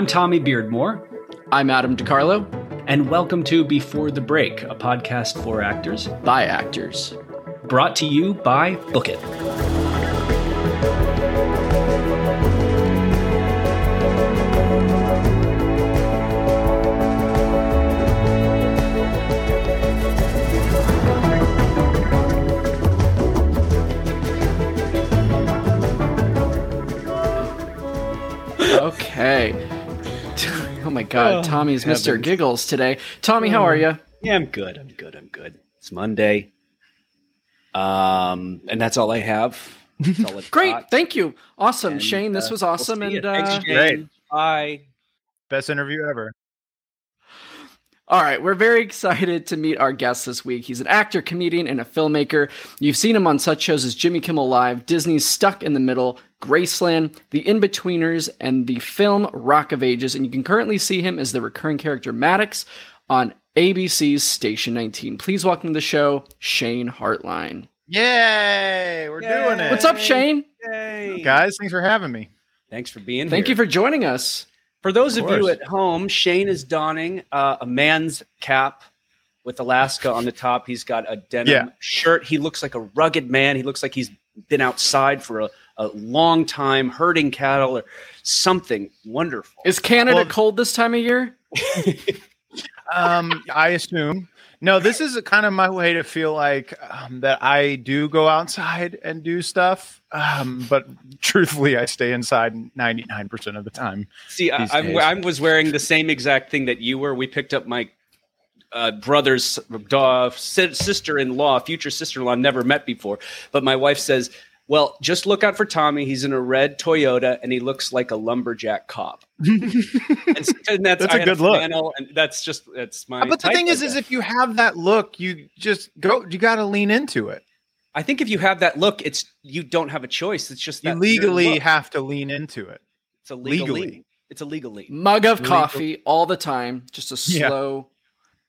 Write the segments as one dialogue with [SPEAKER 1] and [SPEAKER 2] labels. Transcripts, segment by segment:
[SPEAKER 1] I'm Tommy Beardmore.
[SPEAKER 2] I'm Adam DeCarlo.
[SPEAKER 1] And welcome to Before the Break, a podcast for actors
[SPEAKER 2] by actors.
[SPEAKER 1] Brought to you by Book It.
[SPEAKER 2] God, oh, Tommy's heavens. Mr. Giggles today. Tommy, how are you?
[SPEAKER 1] Yeah, I'm good. I'm good. I'm good. It's Monday. Um, and that's all I have.
[SPEAKER 2] All Great. Got. Thank you. Awesome. And, Shane, this uh, was awesome. We'll and uh,
[SPEAKER 3] Great. Bye. Best interview ever.
[SPEAKER 2] All right, we're very excited to meet our guest this week. He's an actor, comedian, and a filmmaker. You've seen him on such shows as Jimmy Kimmel Live, Disney's Stuck in the Middle, Graceland, The Inbetweeners, and the film Rock of Ages. And you can currently see him as the recurring character Maddox on ABC's Station 19. Please welcome to the show, Shane Hartline.
[SPEAKER 3] Yay! We're Yay. doing it.
[SPEAKER 2] What's up, Shane?
[SPEAKER 3] Yay. Guys, thanks for having me.
[SPEAKER 1] Thanks for being
[SPEAKER 2] Thank
[SPEAKER 1] here.
[SPEAKER 2] Thank you for joining us.
[SPEAKER 1] For those of, of you at home, Shane is donning uh, a man's cap with Alaska on the top. He's got a denim yeah. shirt. He looks like a rugged man. He looks like he's been outside for a, a long time, herding cattle or something wonderful.
[SPEAKER 2] Is Canada well, cold this time of year?
[SPEAKER 3] um, I assume. No, this is kind of my way to feel like um, that I do go outside and do stuff. Um, but truthfully, I stay inside 99% of the time.
[SPEAKER 1] See, I, I, was wearing the same exact thing that you were. We picked up my uh, brother's uh, sister-in-law, future sister-in-law, never met before. But my wife says, well, just look out for Tommy. He's in a red Toyota and he looks like a lumberjack cop. and,
[SPEAKER 3] and that's, that's a good look.
[SPEAKER 1] And that's just that's my.
[SPEAKER 3] But the thing is, is if you have that look, you just go. You got to lean into it.
[SPEAKER 1] I think if you have that look, it's you don't have a choice. It's just
[SPEAKER 3] you legally have to lean into it.
[SPEAKER 1] It's a legally. Lean. It's a legal lean.
[SPEAKER 2] Mug of Legal. coffee all the time. Just a slow yeah.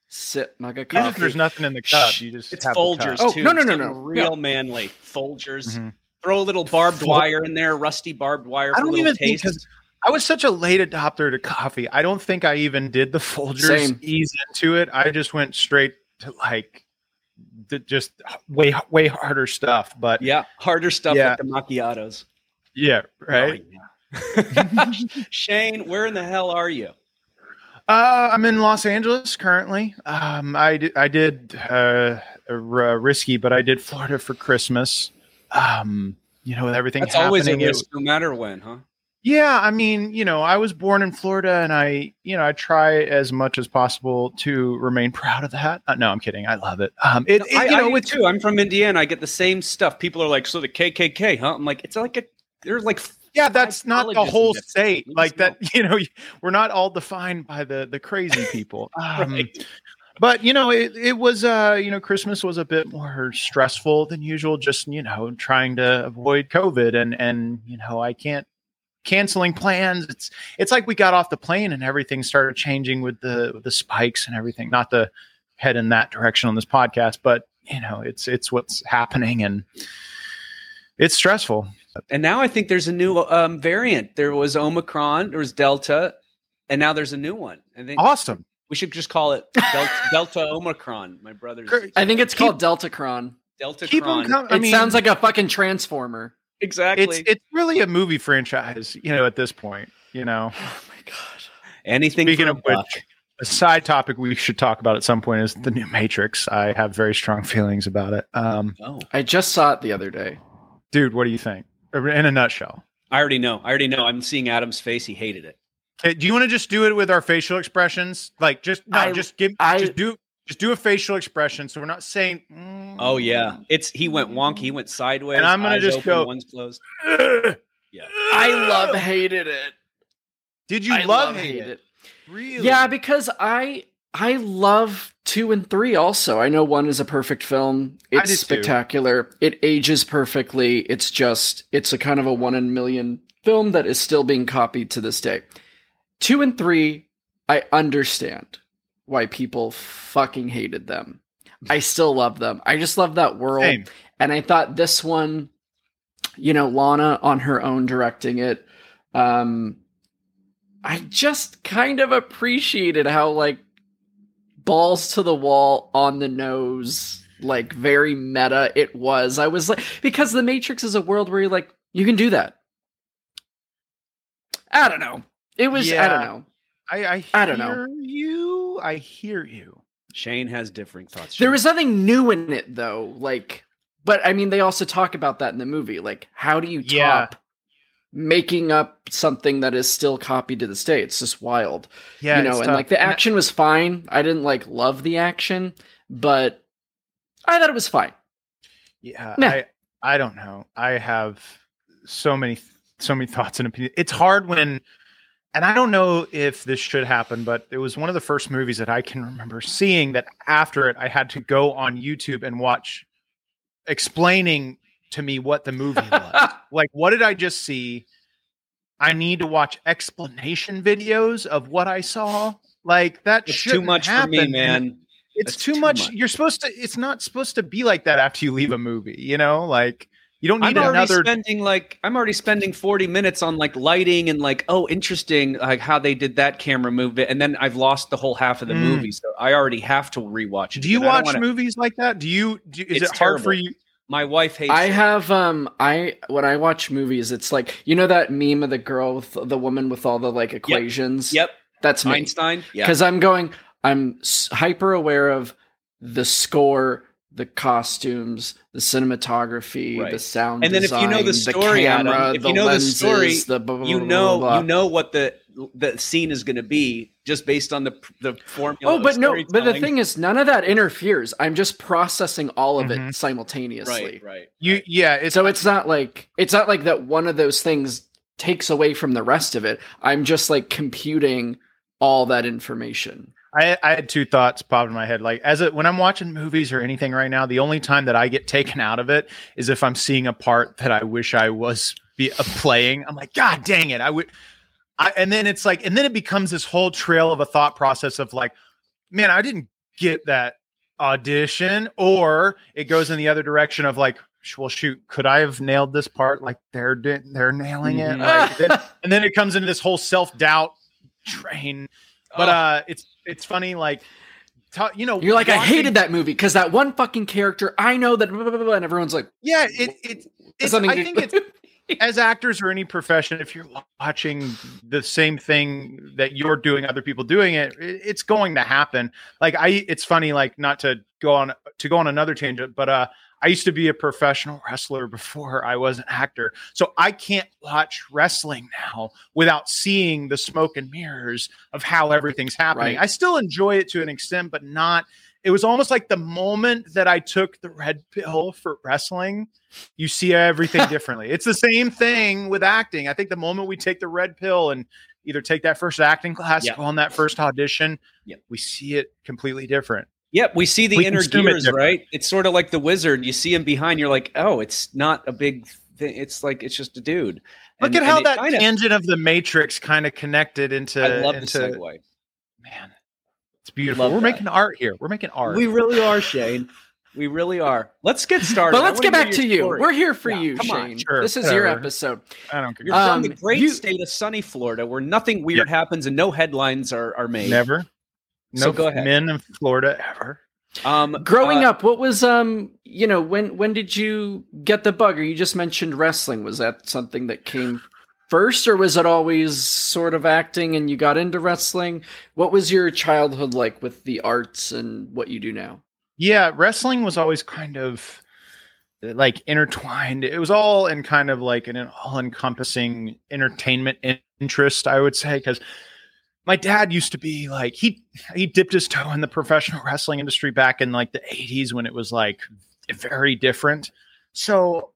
[SPEAKER 2] sip mug of coffee.
[SPEAKER 3] Even if there's nothing in the cup, you just
[SPEAKER 1] it's Folgers
[SPEAKER 2] oh, too. No, no, no, no.
[SPEAKER 1] Real manly Folgers. Mm-hmm. Throw a little barbed wire in there, rusty barbed wire.
[SPEAKER 3] I don't even taste. think I was such a late adopter to coffee. I don't think I even did the Folgers Same. ease into it. I just went straight to like the, just way way harder stuff. But
[SPEAKER 1] yeah, harder stuff yeah. like the macchiatos.
[SPEAKER 3] Yeah, right.
[SPEAKER 1] Oh, yeah. Shane, where in the hell are you?
[SPEAKER 3] Uh, I'm in Los Angeles currently. Um, I did, I did uh, risky, but I did Florida for Christmas um, you know, with everything
[SPEAKER 1] That's
[SPEAKER 3] happening.
[SPEAKER 1] always a risk, it, no matter when, huh?
[SPEAKER 3] Yeah, I mean, you know, I was born in Florida, and I, you know, I try as much as possible to remain proud of that. Uh, no, I'm kidding. I love it. Um, it,
[SPEAKER 1] no, it I, you know, with too. I'm from Indiana. I get the same stuff. People are like, "So the KKK, huh?" I'm like, "It's like a there's like."
[SPEAKER 3] Yeah, that's not the whole state. Like that, you know, we're not all defined by the the crazy people. Um, right but you know it, it was uh you know christmas was a bit more stressful than usual just you know trying to avoid covid and and you know i can't canceling plans. It's it's like we got off the plane and everything started changing with the with the spikes and everything. Not to head in that direction on this podcast but you know it's it's what's happening and it's stressful.
[SPEAKER 1] And now i think there's a new um, variant. There was omicron there was delta and now there's a new one.
[SPEAKER 3] I think awesome
[SPEAKER 1] we should just call it Delta, Delta Omicron. My brother's.
[SPEAKER 2] I think it's called Delta Cron.
[SPEAKER 1] Delta Keep Cron. Com-
[SPEAKER 2] it mean, sounds like a fucking transformer.
[SPEAKER 1] Exactly.
[SPEAKER 3] It's it's really a movie franchise, you know, at this point. You know.
[SPEAKER 2] Oh my god.
[SPEAKER 1] Anything.
[SPEAKER 3] Speaking of which, a side topic we should talk about at some point is the new Matrix. I have very strong feelings about it. Um,
[SPEAKER 2] oh. I just saw it the other day.
[SPEAKER 3] Dude, what do you think? In a nutshell.
[SPEAKER 1] I already know. I already know. I'm seeing Adam's face. He hated it.
[SPEAKER 3] Okay, do you want to just do it with our facial expressions? Like just no, I, just give I, just do just do a facial expression so we're not saying
[SPEAKER 1] mm. Oh yeah. It's he went wonky, he went sideways.
[SPEAKER 3] And I'm gonna just open, go
[SPEAKER 1] one's closed.
[SPEAKER 2] yeah. I love hated it.
[SPEAKER 3] Did you
[SPEAKER 2] I
[SPEAKER 3] love,
[SPEAKER 2] love
[SPEAKER 3] hate
[SPEAKER 2] it?
[SPEAKER 3] it?
[SPEAKER 2] Really? Yeah, because I I love two and three also. I know one is a perfect film. It's spectacular. Too. It ages perfectly. It's just it's a kind of a one in a million film that is still being copied to this day. Two and three, I understand why people fucking hated them. I still love them. I just love that world. Same. And I thought this one, you know, Lana on her own directing it, um, I just kind of appreciated how like balls to the wall on the nose, like very meta it was. I was like because the Matrix is a world where you're like, you can do that. I don't know. It was yeah, I don't know.
[SPEAKER 3] I I, I don't know. You, I hear you.
[SPEAKER 1] Shane has different thoughts.
[SPEAKER 2] Shane. There was nothing new in it though. Like, but I mean, they also talk about that in the movie. Like, how do you top yeah. making up something that is still copied to this day? It's just wild. Yeah, you know. And tough. like the action was fine. I didn't like love the action, but I thought it was fine.
[SPEAKER 3] Yeah, nah. I I don't know. I have so many so many thoughts and opinions. It's hard when and I don't know if this should happen, but it was one of the first movies that I can remember seeing that after it, I had to go on YouTube and watch explaining to me what the movie was. like, what did I just see? I need to watch explanation videos of what I saw. Like that
[SPEAKER 1] it's too much happen. for me, man.
[SPEAKER 3] It's too, too much. much. You're supposed to. It's not supposed to be like that after you leave a movie. You know, like you don't need
[SPEAKER 1] I'm
[SPEAKER 3] already
[SPEAKER 1] another spending like I'm already spending 40 minutes on like lighting and like oh interesting like how they did that camera movement and then I've lost the whole half of the mm. movie so I already have to rewatch it.
[SPEAKER 3] Do you watch wanna... movies like that? Do you do, is it's it hard for you?
[SPEAKER 1] My wife hates
[SPEAKER 2] I
[SPEAKER 1] it.
[SPEAKER 2] have um I when I watch movies it's like you know that meme of the girl with the woman with all the like equations?
[SPEAKER 1] Yep. yep.
[SPEAKER 2] That's me.
[SPEAKER 1] Einstein.
[SPEAKER 2] Yeah. Cuz I'm going I'm hyper aware of the score the costumes, the cinematography, right. the sound,
[SPEAKER 1] and then
[SPEAKER 2] design,
[SPEAKER 1] if you know the story, the camera, Adam, if you know lenses, the story, the blah, blah, you know blah, you know what the the scene is going to be just based on the the formula.
[SPEAKER 2] Oh, but no, but the thing is, none of that interferes. I'm just processing all of mm-hmm. it simultaneously.
[SPEAKER 1] Right, right.
[SPEAKER 3] You, yeah. It's,
[SPEAKER 2] so it's not like it's not like that. One of those things takes away from the rest of it. I'm just like computing all that information.
[SPEAKER 3] I, I had two thoughts pop in my head. Like as it when I'm watching movies or anything right now, the only time that I get taken out of it is if I'm seeing a part that I wish I was be, uh, playing. I'm like, God dang it! I would. I, and then it's like, and then it becomes this whole trail of a thought process of like, man, I didn't get that audition, or it goes in the other direction of like, well, shoot, could I have nailed this part like they're they're nailing it? Mm-hmm. Like, then, and then it comes into this whole self doubt train. But uh, it's it's funny, like you know,
[SPEAKER 2] you're like, watching, I hated that movie because that one fucking character. I know that, blah, blah, blah, and everyone's like,
[SPEAKER 3] yeah, it, it it's. I think it's as actors or any profession, if you're watching the same thing that you're doing, other people doing it, it, it's going to happen. Like I, it's funny, like not to go on to go on another tangent, but uh, I used to be a professional wrestler before I was an actor. So I can't watch wrestling now without seeing the smoke and mirrors of how everything's happening. Right. I still enjoy it to an extent, but not. It was almost like the moment that I took the red pill for wrestling, you see everything differently. It's the same thing with acting. I think the moment we take the red pill and either take that first acting class, on that first audition, we see it completely different.
[SPEAKER 1] Yep, we see the we inner gears, it right? It's sort of like the wizard. You see him behind, you're like, oh, it's not a big thing. It's like it's just a dude.
[SPEAKER 3] Look and, at how that tangent of, of the Matrix kind of connected into.
[SPEAKER 1] I love
[SPEAKER 3] into,
[SPEAKER 1] the segue.
[SPEAKER 3] Man, it's beautiful. We're that. making art here. We're making art.
[SPEAKER 1] We really are, Shane. We really are. Let's get started.
[SPEAKER 2] But let's get back to you. We're here for yeah, you, Shane. On, sure, this is whatever. your episode.
[SPEAKER 3] I don't care.
[SPEAKER 1] You're um, from the great you, state of sunny Florida, where nothing weird yeah. happens and no headlines are, are made.
[SPEAKER 3] Never. No so go ahead. men in Florida ever.
[SPEAKER 2] Um, Growing uh, up, what was um, you know, when when did you get the bug? Or you just mentioned wrestling. Was that something that came first, or was it always sort of acting and you got into wrestling? What was your childhood like with the arts and what you do now?
[SPEAKER 3] Yeah, wrestling was always kind of like intertwined. It was all in kind of like an all-encompassing entertainment interest, I would say, because my dad used to be like he he dipped his toe in the professional wrestling industry back in like the 80s when it was like very different. So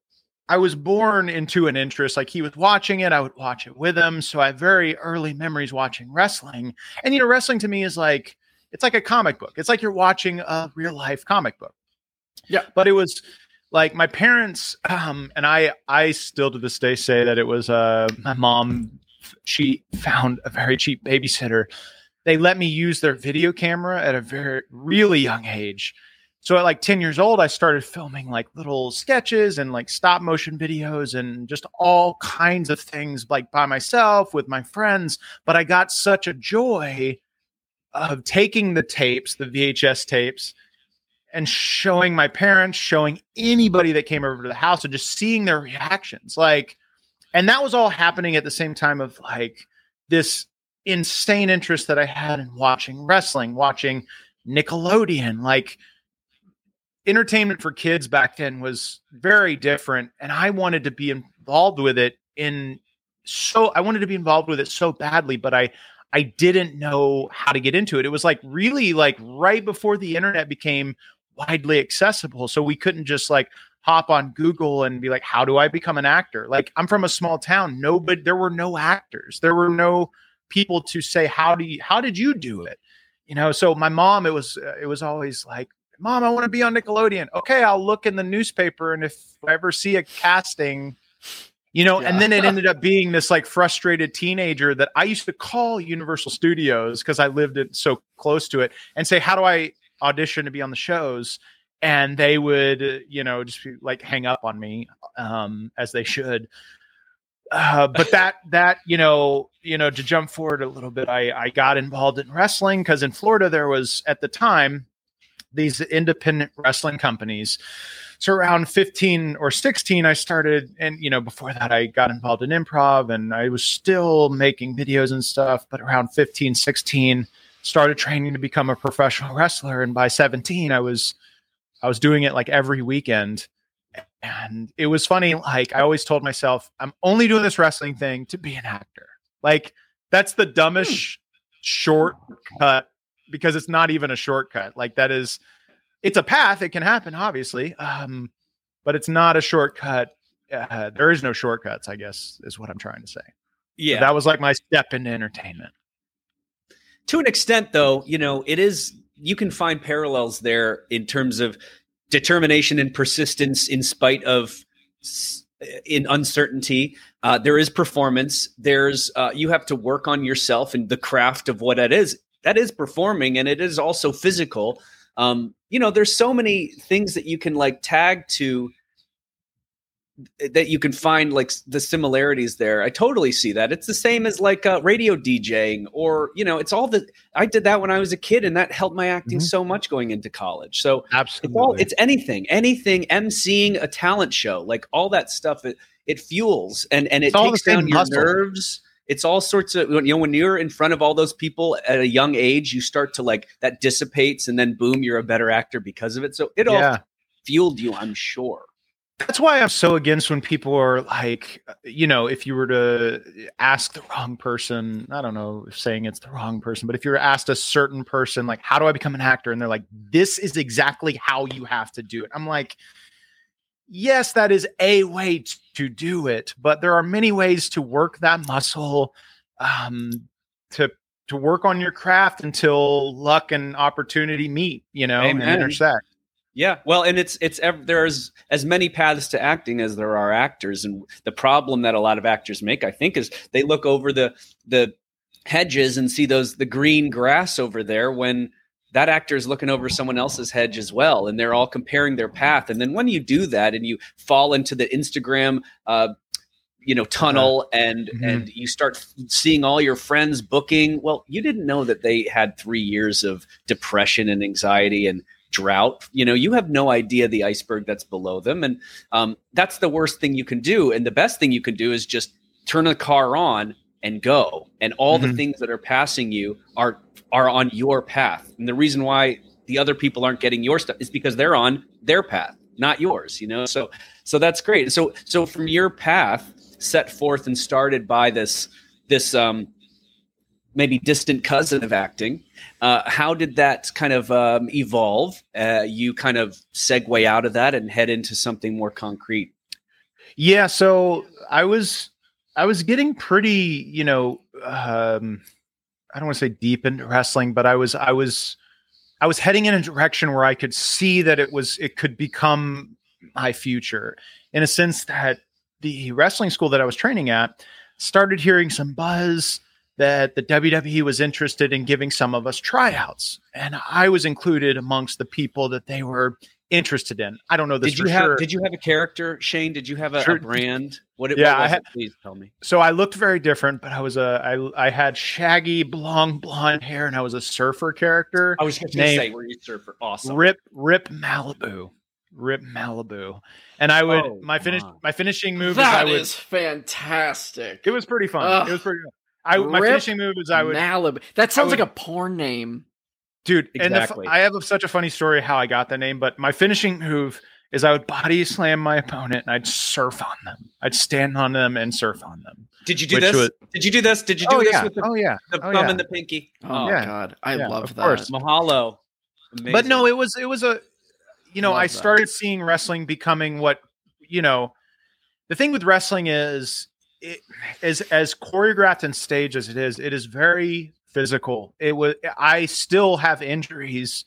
[SPEAKER 3] I was born into an interest. Like he was watching it, I would watch it with him. So I have very early memories watching wrestling. And you know, wrestling to me is like it's like a comic book. It's like you're watching a real life comic book. Yeah. But it was like my parents um and I I still to this day say that it was uh my mom she found a very cheap babysitter. They let me use their video camera at a very really young age. so at like 10 years old, I started filming like little sketches and like stop motion videos and just all kinds of things like by myself with my friends. But I got such a joy of taking the tapes, the VHS tapes, and showing my parents, showing anybody that came over to the house and just seeing their reactions. Like, and that was all happening at the same time of like this insane interest that I had in watching wrestling, watching Nickelodeon, like entertainment for kids back then was very different and i wanted to be involved with it in so i wanted to be involved with it so badly but i i didn't know how to get into it. It was like really like right before the internet became widely accessible so we couldn't just like hop on google and be like how do i become an actor like i'm from a small town nobody there were no actors there were no people to say how do you how did you do it you know so my mom it was uh, it was always like Mom, I want to be on Nickelodeon. Okay, I'll look in the newspaper, and if I ever see a casting, you know, yeah. and then it ended up being this like frustrated teenager that I used to call Universal Studios because I lived it so close to it and say, How do I audition to be on the shows? And they would, you know, just like hang up on me, um, as they should. Uh, but that that you know you know to jump forward a little bit, I I got involved in wrestling because in Florida there was at the time these independent wrestling companies. So around 15 or 16, I started, and you know, before that, I got involved in improv and I was still making videos and stuff. But around 15, 16, started training to become a professional wrestler. And by 17, I was, I was doing it like every weekend. And it was funny. Like I always told myself, I'm only doing this wrestling thing to be an actor. Like that's the dumbest hmm. shortcut because it's not even a shortcut. Like that is, it's a path. It can happen, obviously, um, but it's not a shortcut. Uh, there is no shortcuts. I guess is what I'm trying to say. Yeah, so that was like my step into entertainment.
[SPEAKER 1] To an extent, though, you know, it is you can find parallels there in terms of determination and persistence in spite of in uncertainty. Uh, there is performance. There's uh, you have to work on yourself and the craft of what that is that is performing and it is also physical um, you know there's so many things that you can like tag to that you can find like the similarities there. I totally see that. It's the same as like uh, radio djing or you know it's all the i did that when i was a kid and that helped my acting mm-hmm. so much going into college. So
[SPEAKER 3] absolutely
[SPEAKER 1] it's, all, it's anything anything emceeing a talent show like all that stuff it, it fuels and and it it's takes down your muscle. nerves. It's all sorts of you know when you're in front of all those people at a young age you start to like that dissipates and then boom you're a better actor because of it. So it yeah. all fueled you i'm sure
[SPEAKER 3] that's why i'm so against when people are like you know if you were to ask the wrong person i don't know if saying it's the wrong person but if you're asked a certain person like how do i become an actor and they're like this is exactly how you have to do it i'm like yes, that is a way t- to do it, but there are many ways to work that muscle, um, to to work on your craft until luck and opportunity meet, you know, Amen. and intersect.
[SPEAKER 1] Yeah, well, and it's it's there's as many paths to acting as there are actors, and the problem that a lot of actors make, I think, is they look over the the hedges and see those the green grass over there when that actor is looking over someone else's hedge as well and they're all comparing their path. And then when you do that and you fall into the instagram uh, you know tunnel and mm-hmm. and you start seeing all your friends booking well you didn't know that they had three years of depression and anxiety and drought. You know you have no idea the iceberg that's below them. And um, that's the worst thing you can do. And the best thing you can do is just turn a car on and go. And all mm-hmm. the things that are passing you are are on your path. And the reason why the other people aren't getting your stuff is because they're on their path not yours you know? So so that's great. So so from your path set forth and started by this this um maybe distant cousin of acting uh, how did that kind of um, evolve? Uh, you kind of segue out of that and head into something more concrete.
[SPEAKER 3] Yeah so i was I was getting pretty, you know, um, I don't want to say deep into wrestling, but I was, I was, I was heading in a direction where I could see that it was, it could become my future. In a sense that the wrestling school that I was training at started hearing some buzz that the WWE was interested in giving some of us tryouts, and I was included amongst the people that they were interested in. I don't know this
[SPEAKER 1] did you
[SPEAKER 3] for
[SPEAKER 1] have,
[SPEAKER 3] sure.
[SPEAKER 1] Did you have a character, Shane? Did you have a,
[SPEAKER 3] Sure.
[SPEAKER 1] a brand? What? It,
[SPEAKER 3] Yeah,
[SPEAKER 1] what was
[SPEAKER 3] I had-
[SPEAKER 1] it? Please tell me.
[SPEAKER 3] So I looked very different, but I was a I I had shaggy blonde blonde hair, and I was a surfer character.
[SPEAKER 1] I was going to
[SPEAKER 3] Name-
[SPEAKER 1] say, were you surfer? Awesome.
[SPEAKER 3] Rip Rip Malibu, Rip Malibu, and I would
[SPEAKER 1] Oh,
[SPEAKER 3] my finish
[SPEAKER 1] my.
[SPEAKER 3] my finishing move is I
[SPEAKER 2] That
[SPEAKER 3] would.
[SPEAKER 2] is fantastic.
[SPEAKER 3] It was pretty fun.
[SPEAKER 2] Ugh.
[SPEAKER 3] it was pretty. Fun. I my
[SPEAKER 2] Rip
[SPEAKER 3] finishing move is I would
[SPEAKER 2] Malibu. That sounds
[SPEAKER 3] would-
[SPEAKER 2] like a porn name.
[SPEAKER 3] dude and the,
[SPEAKER 1] Exactly.
[SPEAKER 3] i have a, such a funny story how i got the name but my finishing move is i would body slam my opponent and i'd surf on them i'd stand on them and surf on them
[SPEAKER 1] Did you do this?
[SPEAKER 3] was-
[SPEAKER 1] Did you do this? Did you do
[SPEAKER 3] oh
[SPEAKER 1] this
[SPEAKER 3] yeah
[SPEAKER 1] with the,
[SPEAKER 3] oh yeah
[SPEAKER 1] the
[SPEAKER 3] oh,
[SPEAKER 1] thumb
[SPEAKER 3] yeah.
[SPEAKER 1] and the pinky?
[SPEAKER 2] Oh, oh
[SPEAKER 3] Yeah.
[SPEAKER 2] god, I
[SPEAKER 3] Yeah,
[SPEAKER 2] love
[SPEAKER 3] of
[SPEAKER 2] that.
[SPEAKER 3] course.
[SPEAKER 1] Mahalo.
[SPEAKER 3] but no it was it was a you know
[SPEAKER 2] Love
[SPEAKER 3] i
[SPEAKER 2] that.
[SPEAKER 3] started seeing wrestling becoming what you know the thing with wrestling is it is as choreographed and staged as it is it is very physical. It was i still have injuries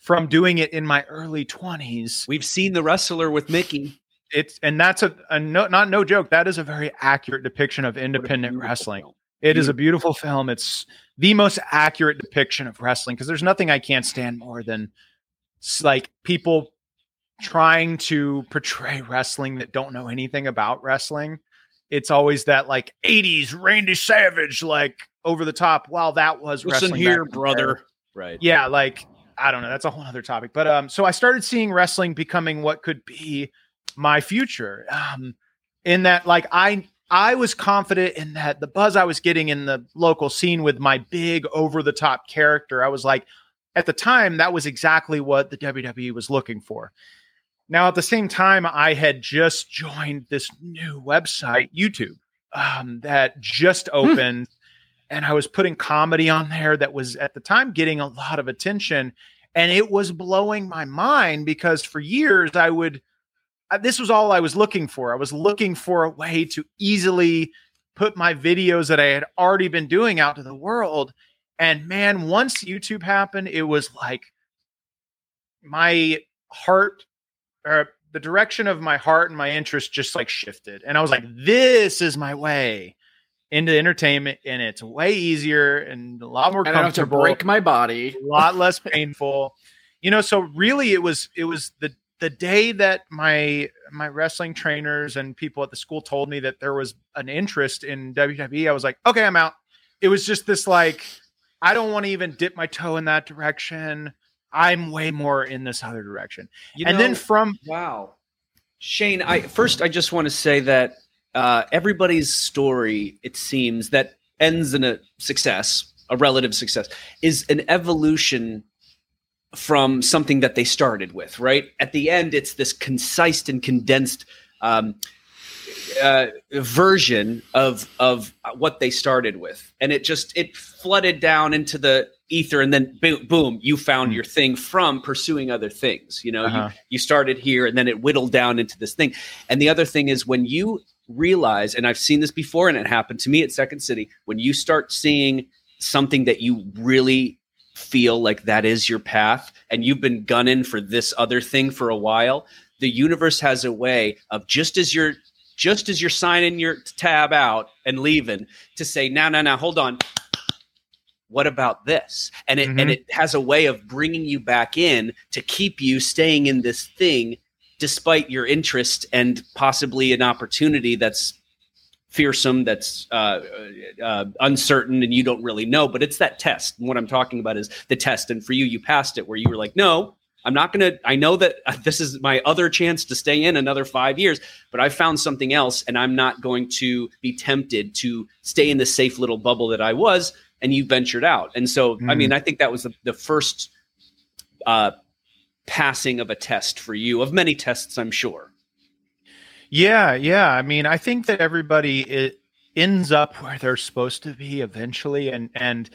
[SPEAKER 3] from doing it in my early 20s
[SPEAKER 1] we've seen the wrestler with Mickey.
[SPEAKER 3] it's and that's a, a no, not no joke. That is a very accurate depiction of independent wrestling.
[SPEAKER 1] film.
[SPEAKER 3] It is a beautiful. film. It's the most accurate depiction of wrestling because there's nothing i can't stand more than like people trying to portray wrestling that don't know anything about wrestling it's always that like 80s randy savage like over the top wow that was
[SPEAKER 1] Listen
[SPEAKER 3] wrestling
[SPEAKER 1] here,
[SPEAKER 3] back in the day
[SPEAKER 1] brother. Right.
[SPEAKER 3] yeah like i don't know that's a whole other topic but um so i started seeing wrestling becoming what could be my future um in that like i i was confident in that the buzz i was getting in the local scene with my big over the top character i was like at the time that was exactly what the wwe was looking for now at the same time i had just joined this new website youtube um, that just opened and I was putting comedy on there that was at the time getting a lot of attention. And it was blowing my mind because for years I would, uh, this was all I was looking for. I was looking for a way to easily put my videos that I had already been doing out to the world. And man, once YouTube happened, it was like my heart or the direction of my heart and my interest just like shifted. And I was like, this is my way into entertainment and it's way easier and a lot more
[SPEAKER 2] And I don't have to
[SPEAKER 3] comfortable
[SPEAKER 2] break my body.
[SPEAKER 3] a lot less painful you know so really it was it was the the day that my my wrestling trainers and people at the school told me that there was an interest in WWE I was like okay I'm out it was just this like I don't want to even dip my toe in that direction I'm way more in this other direction
[SPEAKER 1] You
[SPEAKER 3] and then from
[SPEAKER 1] Wow. Shane, I first I just want to say that uh, everybody's story, it seems, that ends in a success, a relative success, is an evolution from something that they started with, right? At the end, it's this concise and condensed um, uh, version of of what they started with, and it just it flooded down into the ether, and then boom, boom you found
[SPEAKER 3] Hmm.
[SPEAKER 1] your thing from pursuing other things. You know,
[SPEAKER 3] Uh-huh.
[SPEAKER 1] you you started here, and then it whittled down into this thing. And the other thing is when you realize, and I've seen this before, and it happened to me at Second City, when you start seeing something that you really feel like that is your path and you've been gunning for this other thing for a while the universe has a way of just as you're just as you're signing your tab out and leaving to say now now now hold on what about this? And it and
[SPEAKER 3] Mhm.
[SPEAKER 1] it has a way of bringing you back in to keep you staying in this thing despite your interest and possibly an opportunity that's fearsome that's uh, uh, uncertain and you don't really know. But it's that test. And what i'm talking about is the test. And for you you passed it where you were like no i'm not going to i know that this is my other chance to stay in another five years but i found something else and i'm not going to be tempted to stay in the safe little bubble that i was and you ventured out and so i
[SPEAKER 3] Mhm.
[SPEAKER 1] mean i think that was the, the first uh, passing of a test for you of many tests i'm sure
[SPEAKER 3] Yeah, yeah. I mean, I think that everybody it ends up where they're supposed to be eventually, and and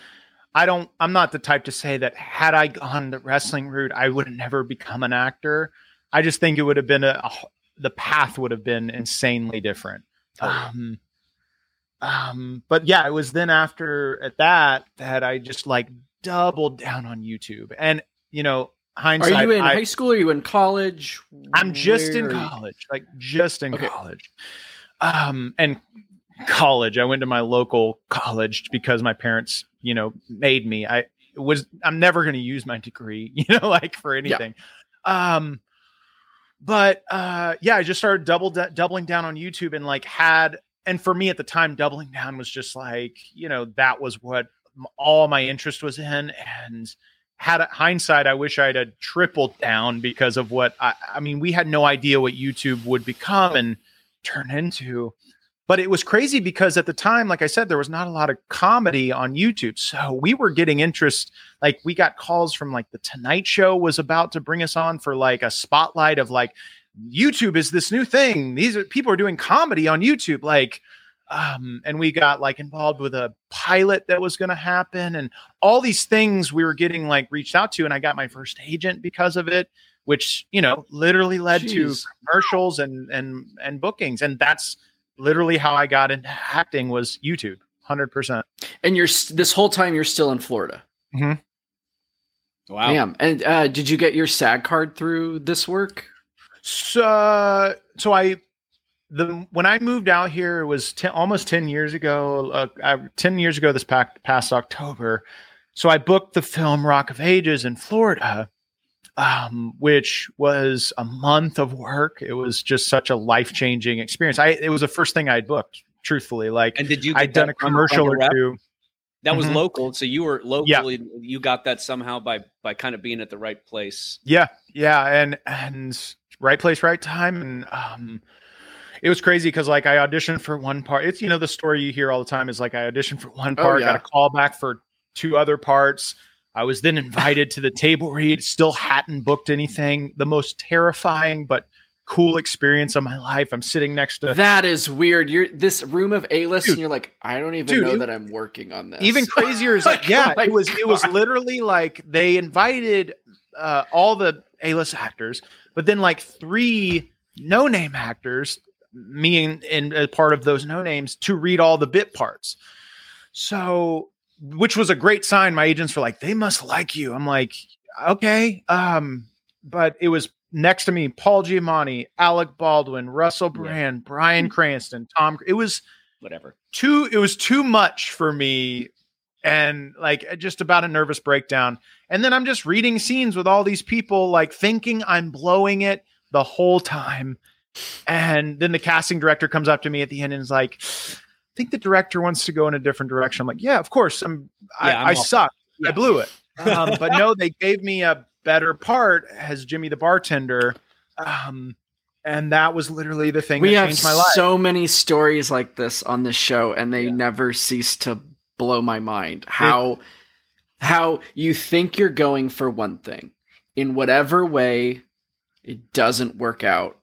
[SPEAKER 3] I don't. I'm not the type to say that had I gone the wrestling route, I would have never become an actor. I just think it would have been a, the path would have been insanely different. Um, um, but yeah, it was then after at that that I just like doubled down on YouTube, and you know, hindsight.
[SPEAKER 2] Are you in
[SPEAKER 3] I,
[SPEAKER 2] high school? Are you in college?
[SPEAKER 3] I'm just in
[SPEAKER 2] Where you-
[SPEAKER 3] college, like just in
[SPEAKER 2] Okay.
[SPEAKER 3] college. Um, and college. I went to my local college because my parents, you know, made me. I was I'm never going to use my degree, you know, like for anything. Yeah. Um but uh yeah, I just started double doubling down on YouTube and like had and for me at the time doubling down was just like, you know, that was what all my interest was in and had a, hindsight, I wish I'd have tripled down because of what I, I mean, we had no idea what YouTube would become and turn into. But it was crazy because at the time, like I said, there was not a lot of comedy on YouTube. So we were getting interest. Like we got calls from like the Tonight Show was about to bring us on for like a spotlight of like YouTube is this new thing. These are people are doing comedy on YouTube. Like, um, and we got like involved with a pilot that was going to happen and all these things we were getting like reached out to and i got my first agent because of it which you know literally led Jeez. to commercials and and and bookings and that's literally how i got into acting was youtube 100%
[SPEAKER 2] and you're this whole time you're still in florida
[SPEAKER 3] mm-hmm.
[SPEAKER 2] wow damn and uh, did you get your sag card through this work
[SPEAKER 3] so so i the when I moved out here, it was ten, almost ten years ago. Uh, I, ten years ago, this past, past October. So I booked the film Rock of Ages in Florida, um, which was a month of work. It was just such a life changing experience. I it was the first thing I'd booked, truthfully. Like,
[SPEAKER 1] and did you?
[SPEAKER 3] I'd done a commercial or two.
[SPEAKER 1] That was mm-hmm. local, so you were locally. Yeah. You got that somehow by by kind of being at the right place.
[SPEAKER 3] Yeah, yeah, and and right place, right time, and um, it was crazy because like I auditioned for one part. It's you know the story you hear all the time is like I auditioned for one part, oh, yeah. got a call back for two other parts. I was then invited to the table read, still hadn't booked anything. The most terrifying but cool experience of my life. I'm sitting next to
[SPEAKER 2] that is weird. You're this room of A list, and you're like, I don't even dude, know that I'm working on this.
[SPEAKER 3] Even crazier is like, yeah, oh it was God. it was literally like they invited uh, all the A list actors, but then like three no name actors me and, and a part of those no names to read all the bit parts. So, which was a great sign. My agents were like, they must like you. I'm like, okay. Um, but it was next to me, Paul Giamatti, Alec Baldwin, Russell Brand, yeah. Bryan Cranston, Tom. It was
[SPEAKER 1] whatever.
[SPEAKER 3] Too, it was too much for me. And like just about a nervous breakdown. And then I'm just reading scenes with all these people, like thinking I'm blowing it the whole time and then the casting director comes up to me at the end and is like, I think the director wants to go in a different direction. I'm like, yeah, of course. I'm, yeah, I, I suck. Yeah. I blew it. Um, but no, they gave me a better part as Jimmy the bartender. Um, and that was literally the thing
[SPEAKER 2] we
[SPEAKER 3] that changed my
[SPEAKER 2] life. So many stories like this on this show, and they yeah. never cease to blow my mind. How it, how you think you're going for one thing, in whatever way it doesn't work out,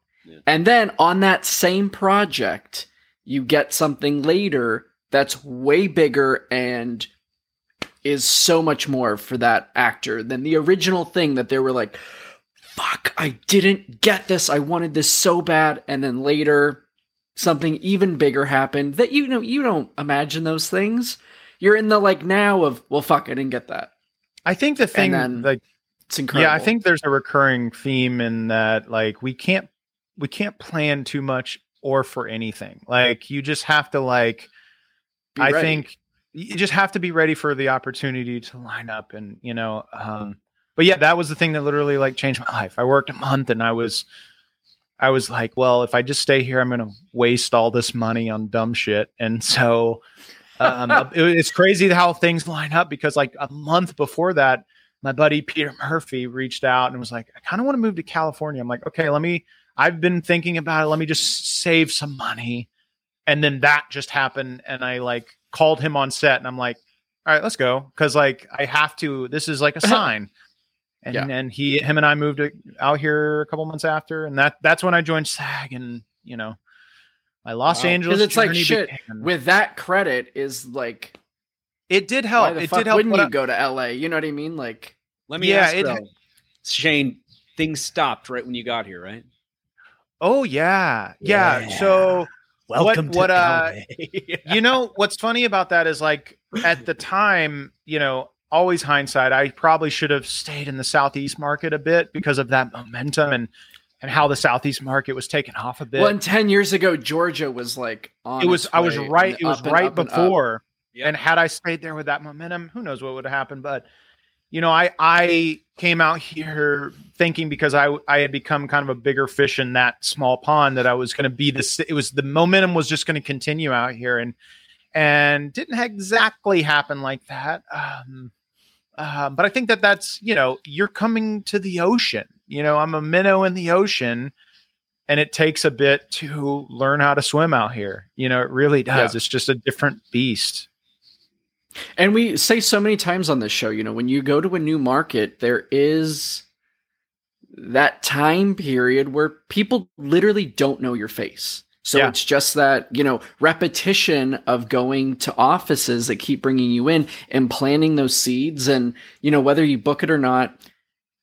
[SPEAKER 2] and then on that same project, you get something later that's way bigger and is so much more for that actor than the original thing that they were like, fuck, I didn't get this. I wanted this so bad. And then later, something even bigger happened that you know, you don't imagine those things. You're in the like now of, well, fuck, I didn't get that.
[SPEAKER 3] I think the thing, then, like, it's incredible. Yeah, I think there's a recurring theme in that, like, we can't we can't plan too much or for anything. Like you just have to like be I ready. think you just have to be ready for the opportunity to line up and you know um but yeah, that was the thing that literally like changed my life. I worked a month and I was I was like, well, if I just stay here, I'm going to waste all this money on dumb shit. And so um, it, it's crazy how things line up because like a month before that, my buddy Peter Murphy reached out and was like, I kind of want to move to California. I'm like, okay, let me I've been thinking about it. Let me just save some money. And then that just happened. And I like called him on set and I'm like, all right, let's go. Cause like I have to, this is like a sign. And yeah. and he, him and I moved out here a couple months after. And that, that's when I joined SAG and, you know, my Los wow. Angeles.
[SPEAKER 2] Cause it's like shit began. with that credit is like,
[SPEAKER 3] it did help.
[SPEAKER 2] it
[SPEAKER 3] did help.
[SPEAKER 2] Wouldn't you I, go to LA? You know what I mean? Like,
[SPEAKER 1] let me yeah, ask it, though, Shane, things stopped right when you got here, right?
[SPEAKER 3] Oh yeah, yeah. yeah. So
[SPEAKER 1] welcome what, what uh,
[SPEAKER 3] you know what's funny about that is like at the time, you know, always hindsight, I probably should have stayed in the southeast market a bit because of that momentum and and how the southeast market was taken off a bit.
[SPEAKER 2] Well, and ten years ago, Georgia was like on.
[SPEAKER 3] it was. I was right. It was right before. And, and had I stayed there with that momentum, who knows what would have happened? But you know, I I came out here thinking because I I had become kind of a bigger fish in that small pond that I was going to be this. It was the momentum was just going to continue out here, and and didn't exactly happen like that. Um, uh, but I think that that's you know you're coming to the ocean. You know, I'm a minnow in the ocean, and it takes a bit to learn how to swim out here. You know, it really does. Yeah. It's just a different beast.
[SPEAKER 2] And we say so many times on this show, you know, when you go to a new market, there is that time period where people literally don't know your face. So yeah. it's just that, you know, repetition of going to offices that keep bringing you in and planting those seeds. And, you know, whether you book it or not,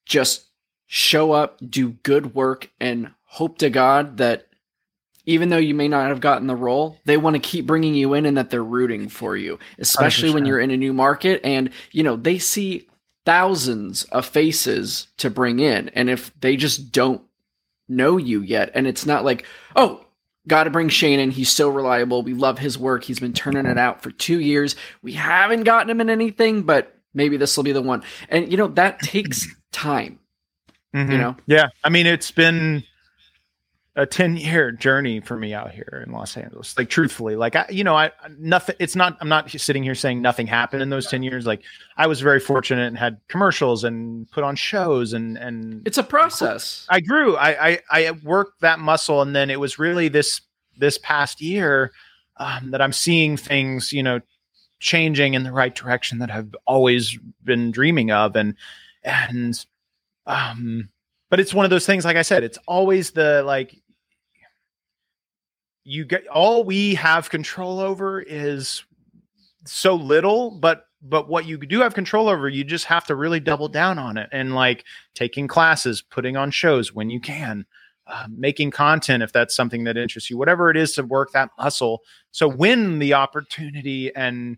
[SPEAKER 2] just show up, do good work, and hope to God that even though you may not have gotten the role, they want to keep bringing you in and that they're rooting for you, especially 100%. when you're in a new market and, you know, they see thousands of faces to bring in. And if they just don't know you yet, and it's not like, oh, got to bring Shane in. He's so reliable. We love his work. He's been turning it out for two years. We haven't gotten him in anything, but maybe this will be the one. And, you know, that takes time. Mm-hmm. You know?
[SPEAKER 3] Yeah. I mean, it's been a 10 year journey for me out here in Los Angeles. Like truthfully, like I, you know, I, nothing, it's not, I'm not sitting here saying nothing happened in those 10 years. Like I was very fortunate and had commercials and put on shows and, and
[SPEAKER 2] it's a process.
[SPEAKER 3] I grew, I, I, I worked that muscle. And then it was really this, this past year um, that I'm seeing things, you know, changing in the right direction that I've always been dreaming of. And, and, um, but it's one of those things like i said it's always the like you get all we have control over is so little but but what you do have control over you just have to really double down on it and like taking classes putting on shows when you can uh, making content if that's something that interests you whatever it is to work that muscle so when the opportunity and